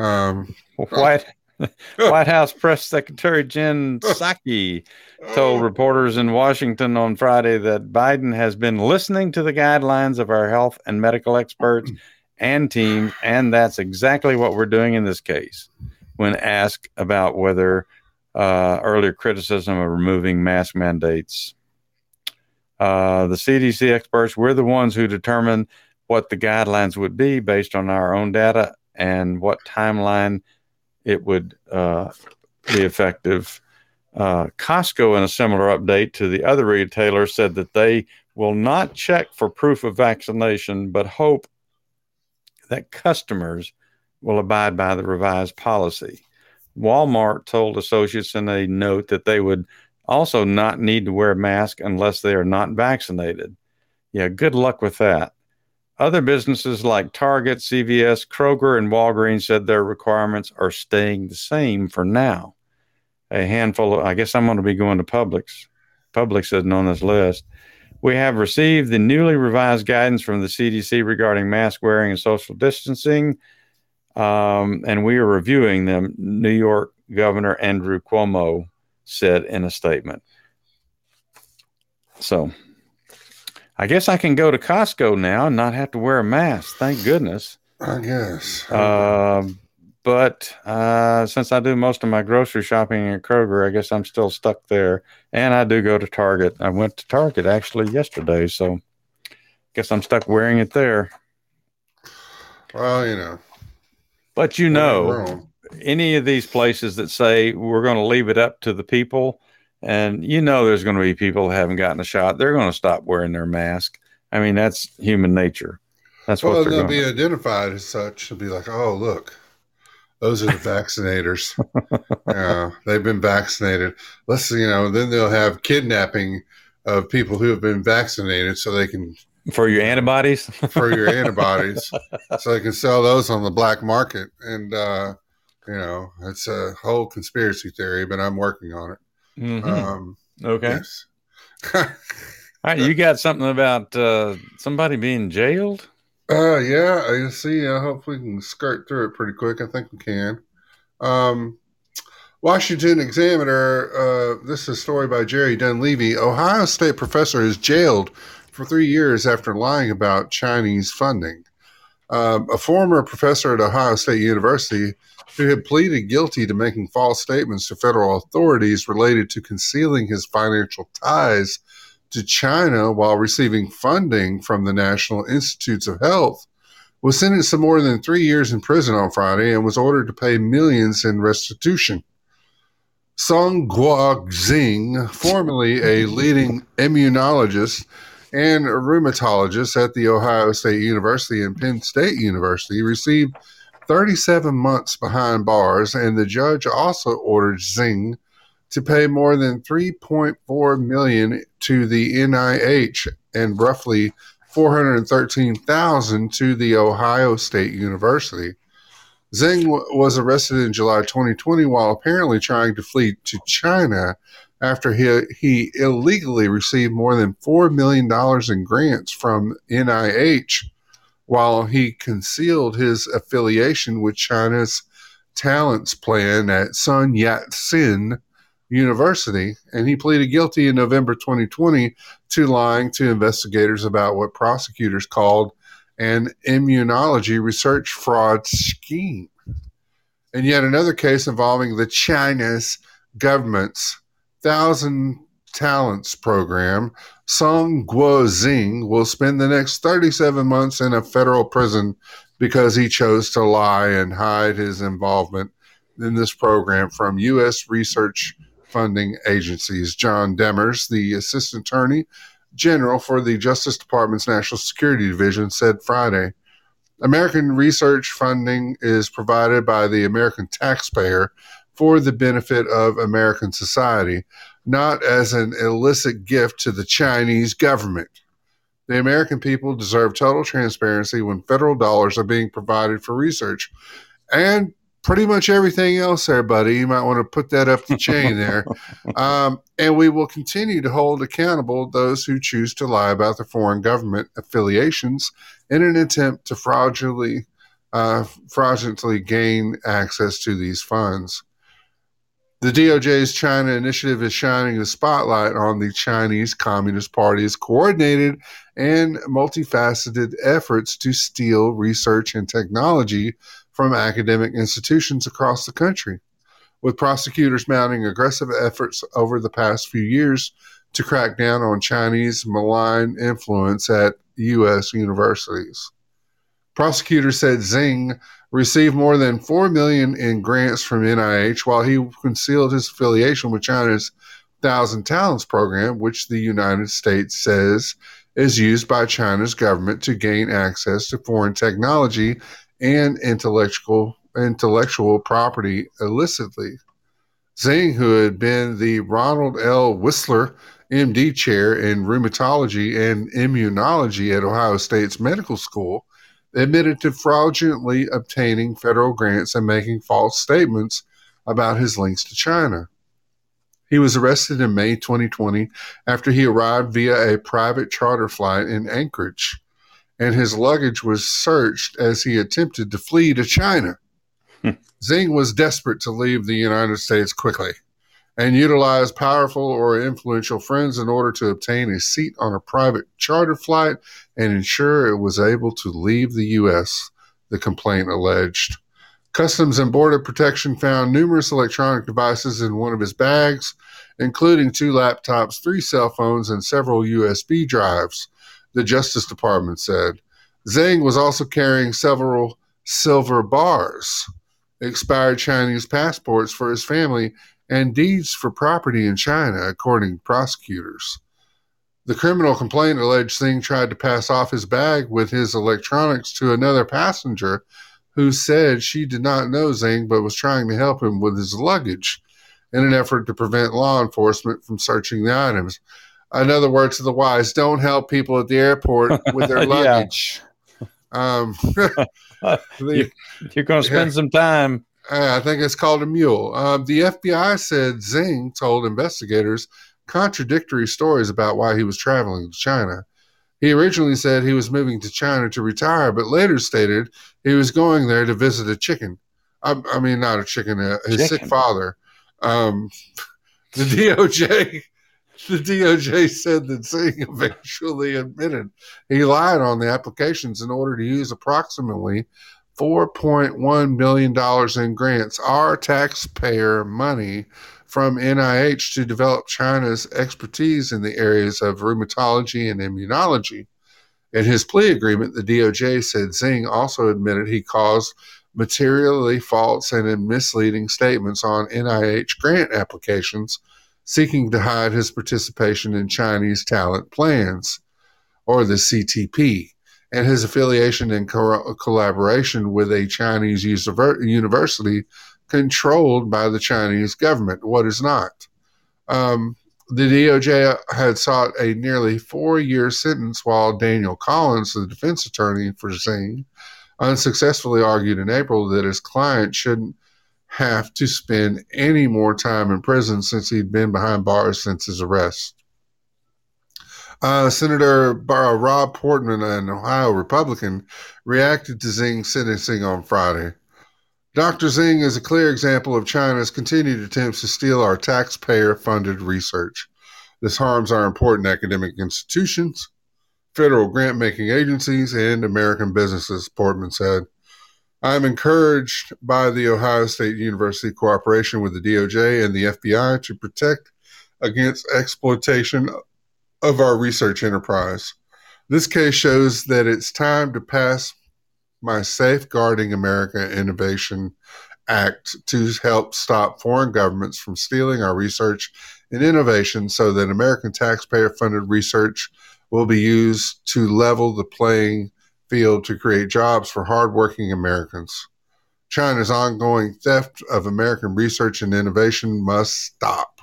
Um, White White House Press Secretary Jen Psaki told reporters in Washington on Friday that Biden has been listening to the guidelines of our health and medical experts and team, and that's exactly what we're doing in this case. When asked about whether uh, earlier criticism of removing mask mandates, uh, the CDC experts, we're the ones who determine what the guidelines would be based on our own data and what timeline it would uh, be effective. Uh, Costco, in a similar update to the other retailers, said that they will not check for proof of vaccination, but hope that customers will abide by the revised policy. Walmart told associates in a note that they would also not need to wear a mask unless they are not vaccinated. Yeah, good luck with that. Other businesses like Target, CVS, Kroger, and Walgreens said their requirements are staying the same for now. A handful of, I guess I'm going to be going to Publix. Publix isn't on this list. We have received the newly revised guidance from the CDC regarding mask wearing and social distancing, um, and we are reviewing them, New York Governor Andrew Cuomo said in a statement. So I guess I can go to Costco now and not have to wear a mask. Thank goodness. I guess. Uh, but uh, since I do most of my grocery shopping at Kroger, I guess I'm still stuck there. And I do go to Target. I went to Target actually yesterday, so I guess I'm stuck wearing it there. Well, you know. But you know, any of these places that say we're going to leave it up to the people, and you know, there's going to be people who haven't gotten a shot. They're going to stop wearing their mask. I mean, that's human nature. That's well, what they're they'll be identified as such. They'll be like, "Oh, look, Those are the vaccinators. they've been vaccinated. Let's you know. Then they'll have kidnapping of people who have been vaccinated, so they can For your antibodies? for your antibodies, so they can sell those on the black market. And uh, you know, it's a whole conspiracy theory, but I'm working on it. Mhm. Um, okay. yes. All right. You got something about uh, somebody being jailed? Uh, yeah, I see. I hope we can skirt through it pretty quick. I think we can. Um, Washington Examiner. Uh, this is a story by Jerry Dunleavy. Ohio State professor is jailed for three years after lying about Chinese funding. Um, a former professor at Ohio State University who had pleaded guilty to making false statements to federal authorities related to concealing his financial ties to China while receiving funding from the National Institutes of Health was sentenced to more than three years in prison on Friday and was ordered to pay millions in restitution. Song Guo-Zheng, formerly a leading immunologist and rheumatologist at the Ohio State University and Penn State University, received 37 months behind bars, and the judge also ordered Zheng to pay more than 3.4 million to the NIH and roughly 413,000 to the Ohio State University. Zheng was arrested in July 2020 while apparently trying to flee to China after he, he illegally received more than $4 million in grants from NIH while he concealed his affiliation with China's talents plan at Sun Yat sen University, and he pleaded guilty in November 2020 to lying to investigators about what prosecutors called an immunology research fraud scheme. And yet another case involving the China's government's Thousand Talents program, Song Guo-Zheng will spend the next 37 months in a federal prison because he chose to lie and hide his involvement in this program from U.S. research funding agencies. John Demers, the assistant attorney general for the Justice Department's National Security Division, said Friday. American research funding is provided by the American taxpayer for the benefit of American society, not as an illicit gift to the Chinese government. The American people deserve total transparency when federal dollars are being provided for research. And pretty much everything else there, buddy. You might want to put that up the chain there. Um, and we will continue to hold accountable those who choose to lie about their foreign government affiliations in an attempt to fraudulently, uh, fraudulently gain access to these funds. The DOJ's China initiative is shining the spotlight on the Chinese Communist Party's coordinated and multifaceted efforts to steal research and technology from academic institutions across the country, with prosecutors mounting aggressive efforts over the past few years to crack down on Chinese malign influence at U.S. universities. Prosecutors said Zing received more than four million in grants from NIH while he concealed his affiliation with China's Thousand Talents program, which the United States says is used by China's government to gain access to foreign technology and intellectual intellectual property illicitly. Zing, who had been the Ronald L. Whisler MD chair in rheumatology and immunology at Ohio State's medical school, admitted to fraudulently obtaining federal grants and making false statements about his links to China. He was arrested in May 2020 after he arrived via a private charter flight in Anchorage and his luggage was searched as he attempted to flee to China. Hmm. Zing was desperate to leave the United States quickly and utilized powerful or influential friends in order to obtain a seat on a private charter flight and ensure it was able to leave the U.S., the complaint alleged. Customs and Border Protection found numerous electronic devices in one of his bags, including two laptops, three cell phones, and several USB drives the Justice Department said. Zhang was also carrying several silver bars, expired Chinese passports for his family, and deeds for property in China, according to prosecutors. The criminal complaint alleged Singh tried to pass off his bag with his electronics to another passenger, who said she did not know Zing but was trying to help him with his luggage in an effort to prevent law enforcement from searching the items. Another word to the wise don't help people at the airport with their luggage. Um, the- You're going to spend some time. Uh, I think it's called a mule. Um, the FBI said Zing told investigators contradictory stories about why he was traveling to China. He originally said he was moving to China to retire, but later stated he was going there to visit a chicken. I, I mean, not a chicken, uh, his sick father. Um, the DOJ, the DOJ said that Singh eventually admitted he lied on the applications in order to use approximately $4.1 million in grants, our taxpayer money from NIH to develop China's expertise in the areas of rheumatology and immunology. In his plea agreement, the DOJ said Zing also admitted he caused materially false and misleading statements on NIH grant applications seeking to hide his participation in Chinese talent plans, or the CTP, and his affiliation and co- collaboration with a Chinese university controlled by the Chinese government. What is not? Um, the DOJ had sought a nearly four year sentence while Daniel Collins, the defense attorney for Zing, unsuccessfully argued in April that his client shouldn't have to spend any more time in prison since he'd been behind bars since his arrest. Uh, Senator Bar- Rob Portman, an Ohio Republican, reacted to Zing's sentencing on Friday. Dr. Zing is a clear example of China's continued attempts to steal our taxpayer funded research. This harms our important academic institutions, federal grant making agencies, and American businesses, Portman said. I am encouraged by the Ohio State University cooperation with the DOJ and the FBI to protect against exploitation of our research enterprise. This case shows that it's time to pass my Safeguarding America Innovation Act to help stop foreign governments from stealing our research and innovation so that American taxpayer funded research will be used to level the playing field to create jobs for hardworking Americans. China's ongoing theft of American research and innovation must stop.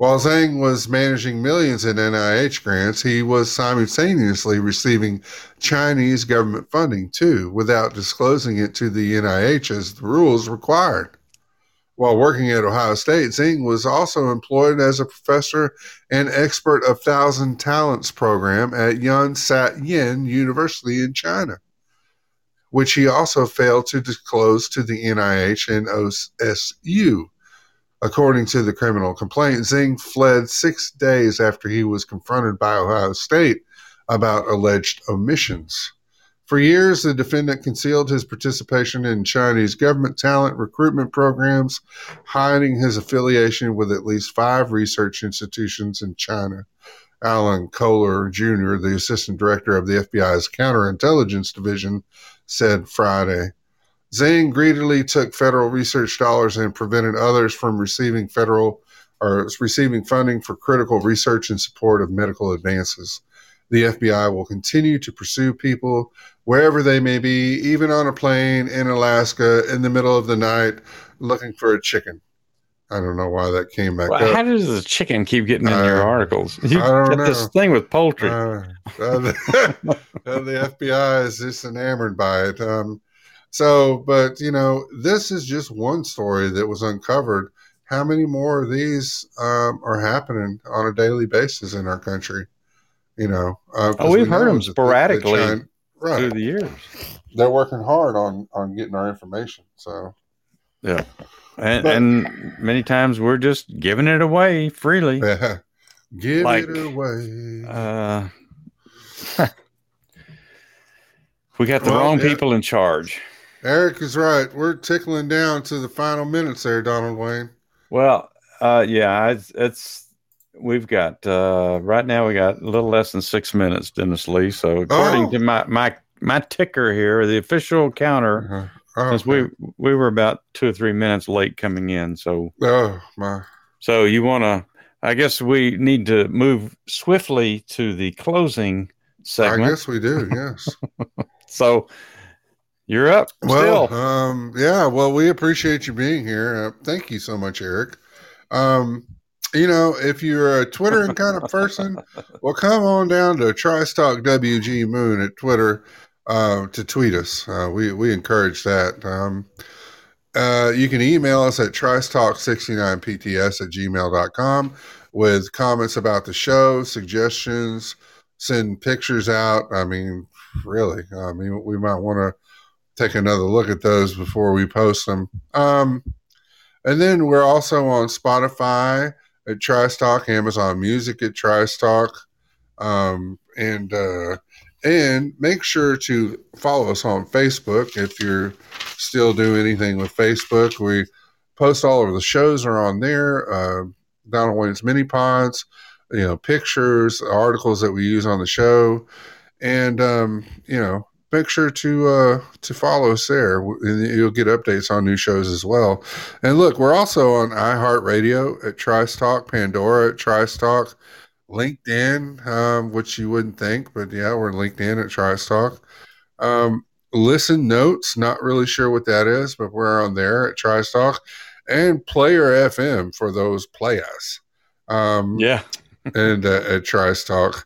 While Zhang was managing millions in NIH grants, he was simultaneously receiving Chinese government funding too, without disclosing it to the NIH as the rules required. While working at Ohio State, Zing was also employed as a professor and expert of Thousand Talents program at Yun Sat Yin University in China, which he also failed to disclose to the NIH and OSU. According to the criminal complaint, Zing fled six days after he was confronted by Ohio State about alleged omissions. For years, the defendant concealed his participation in Chinese government talent recruitment programs, hiding his affiliation with at least five research institutions in China. Alan Kohler Jr., the assistant director of the FBI's counterintelligence division, said Friday. Zhang greedily took federal research dollars and prevented others from receiving federal or receiving funding for critical research in support of medical advances. The FBI will continue to pursue people wherever they may be, even on a plane in Alaska in the middle of the night looking for a chicken. I don't know why that came back Well, up. how does the chicken keep getting in your Uh, articles? You got this thing with poultry. Uh, uh, the, uh, the FBI is just enamored by it. Um, so, but you know, this is just one story that was uncovered. How many more of these um, are happening on a daily basis in our country? You know, uh, 'cause Oh, we've we heard them that the- the sporadically China- through the years. They're working hard on on getting our information. So, Yeah. And, But- and many times we're just giving it away freely. yeah, give Like, it away. Uh, we got the Well, wrong yeah. people in charge. Erick is right. We're tickling down to the final minutes there, Donald Wayne. Well, uh, yeah, it's, it's we've got uh, right now we got a little less than six minutes, Dennis Lee. So according Oh. to my my my ticker here, the official counter, Uh-huh. Oh, since we we were about two or three minutes late coming in, so oh my. so you want to. I guess we need to move swiftly to the closing segment. I guess we do. Yes. So You're up. Well, still. um, yeah. Well, we appreciate you being here. Uh, thank you so much, Erick. Um, you know, if you're a Twittering kind of person, well, come on down to TriceTalk WG Moon at Twitter uh, to tweet us. Uh, we we encourage that. Um, uh, you can email us at tricetalk69pts at gmail.com with comments about the show, suggestions, send pictures out. I mean, really, I mean, we might want to take another look at those before we post them. Um, and then we're also on Spotify at TriceTalk, Amazon Music at TriceTalk, um, and uh, and make sure to follow us on Facebook if you're still doing anything with Facebook. We post all of the shows are on there. Uh, Donald Wayne's mini pods, you know, pictures, articles that we use on the show, and um, you know, make sure to uh, to follow us there, and you'll get updates on new shows as well. And look, we're also on iHeartRadio at TriceTalk, Pandora at TriceTalk, LinkedIn, um, which you wouldn't think, but yeah, we're LinkedIn at TriceTalk. Um, Listen Notes, not really sure what that is, but we're on there at TriceTalk, and Player FM for those players. Um, yeah. and uh, at TriceTalk.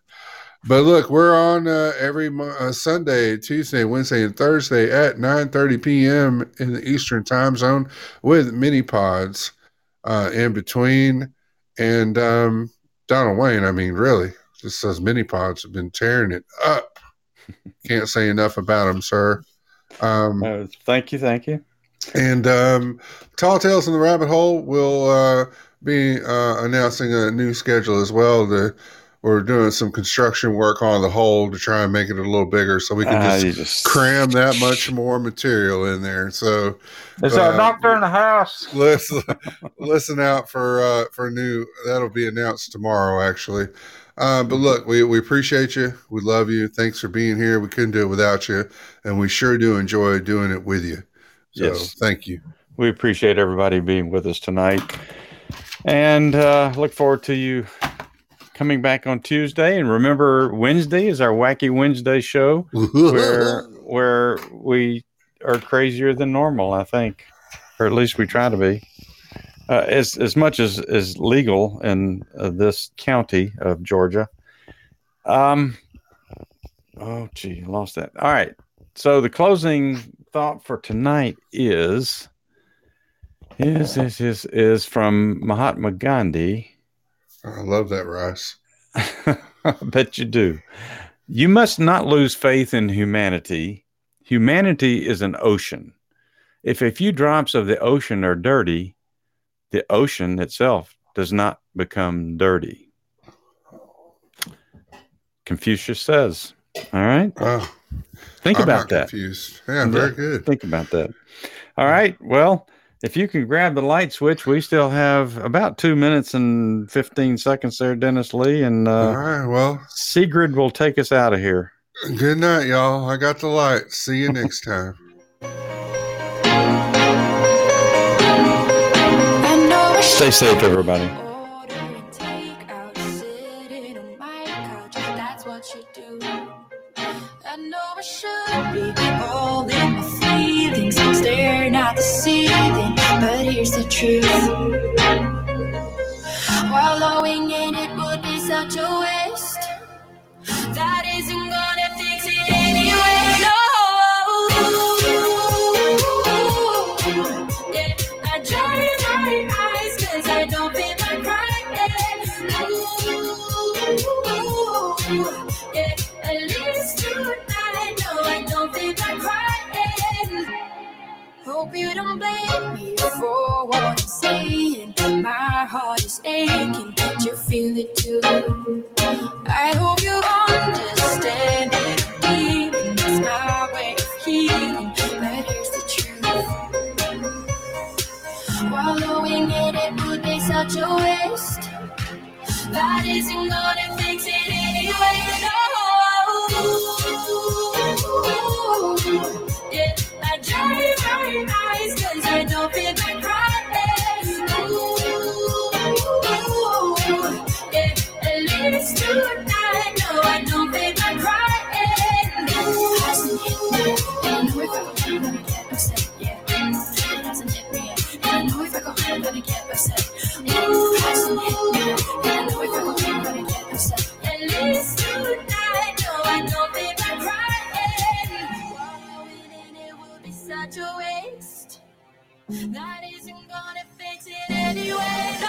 But look, we're on uh, every uh, Sunday, Tuesday, Wednesday, and Thursday at 9:30 p.m. in the Eastern Time Zone with mini pods uh, in between. And um, Donald Wayne, I mean, really, just those mini pods have been tearing it up. Can't say enough about them, sir. Um, Uh, thank you. Thank you. and um, Tall Tales in the Rabbit Hole will uh, be uh, announcing a new schedule as well. The, we're doing some construction work on the hole to try and make it a little bigger so we can Ah, just just cram that much more material in there. So Is there Uh, a doctor in the house? listen, listen out for uh, for new. That'll be announced tomorrow, actually. Uh, but look, we, we appreciate you. We love you. Thanks for being here. We couldn't do it without you, and we sure do enjoy doing it with you. So Yes. thank you. we appreciate everybody being with us tonight and uh, look forward to you coming back on tuesday. And remember wednesday is our wacky wednesday show where where we are crazier than normal i think or at least we try to be. Uh, as as much as is legal in uh, this county of georgia. Um oh gee lost that. All right. So the closing thought for tonight is is is is is from Mahatma Gandhi. I love that, Rice. I bet you do. You must not lose faith in humanity. Humanity is an ocean. If a few drops of the ocean are dirty, the ocean itself does not become dirty. Confucius says. All right. Oh, Think I'm about that. confused. Yeah, very good. Think about that. All right. Well, if you can grab the light switch, we still have about two minutes and 15 seconds there, Dennis Lee. And All uh, right. Well, Sigrid will take us out of here. good night, y'all. I got the light. See you next time. I know I Stay safe, everybody. The truth. Don't blame me for what I'm saying. My heart is aching, don't you feel it too? I hope you understand that I'm. It's my way of healing, but here's the truth. Wallowing in it it would be such a waste. That isn't gonna fix it anyway. No. Yeah, Eyes 'cause I don't feel like crying. Ooh, yeah, That isn't gonna fix it anyway. No.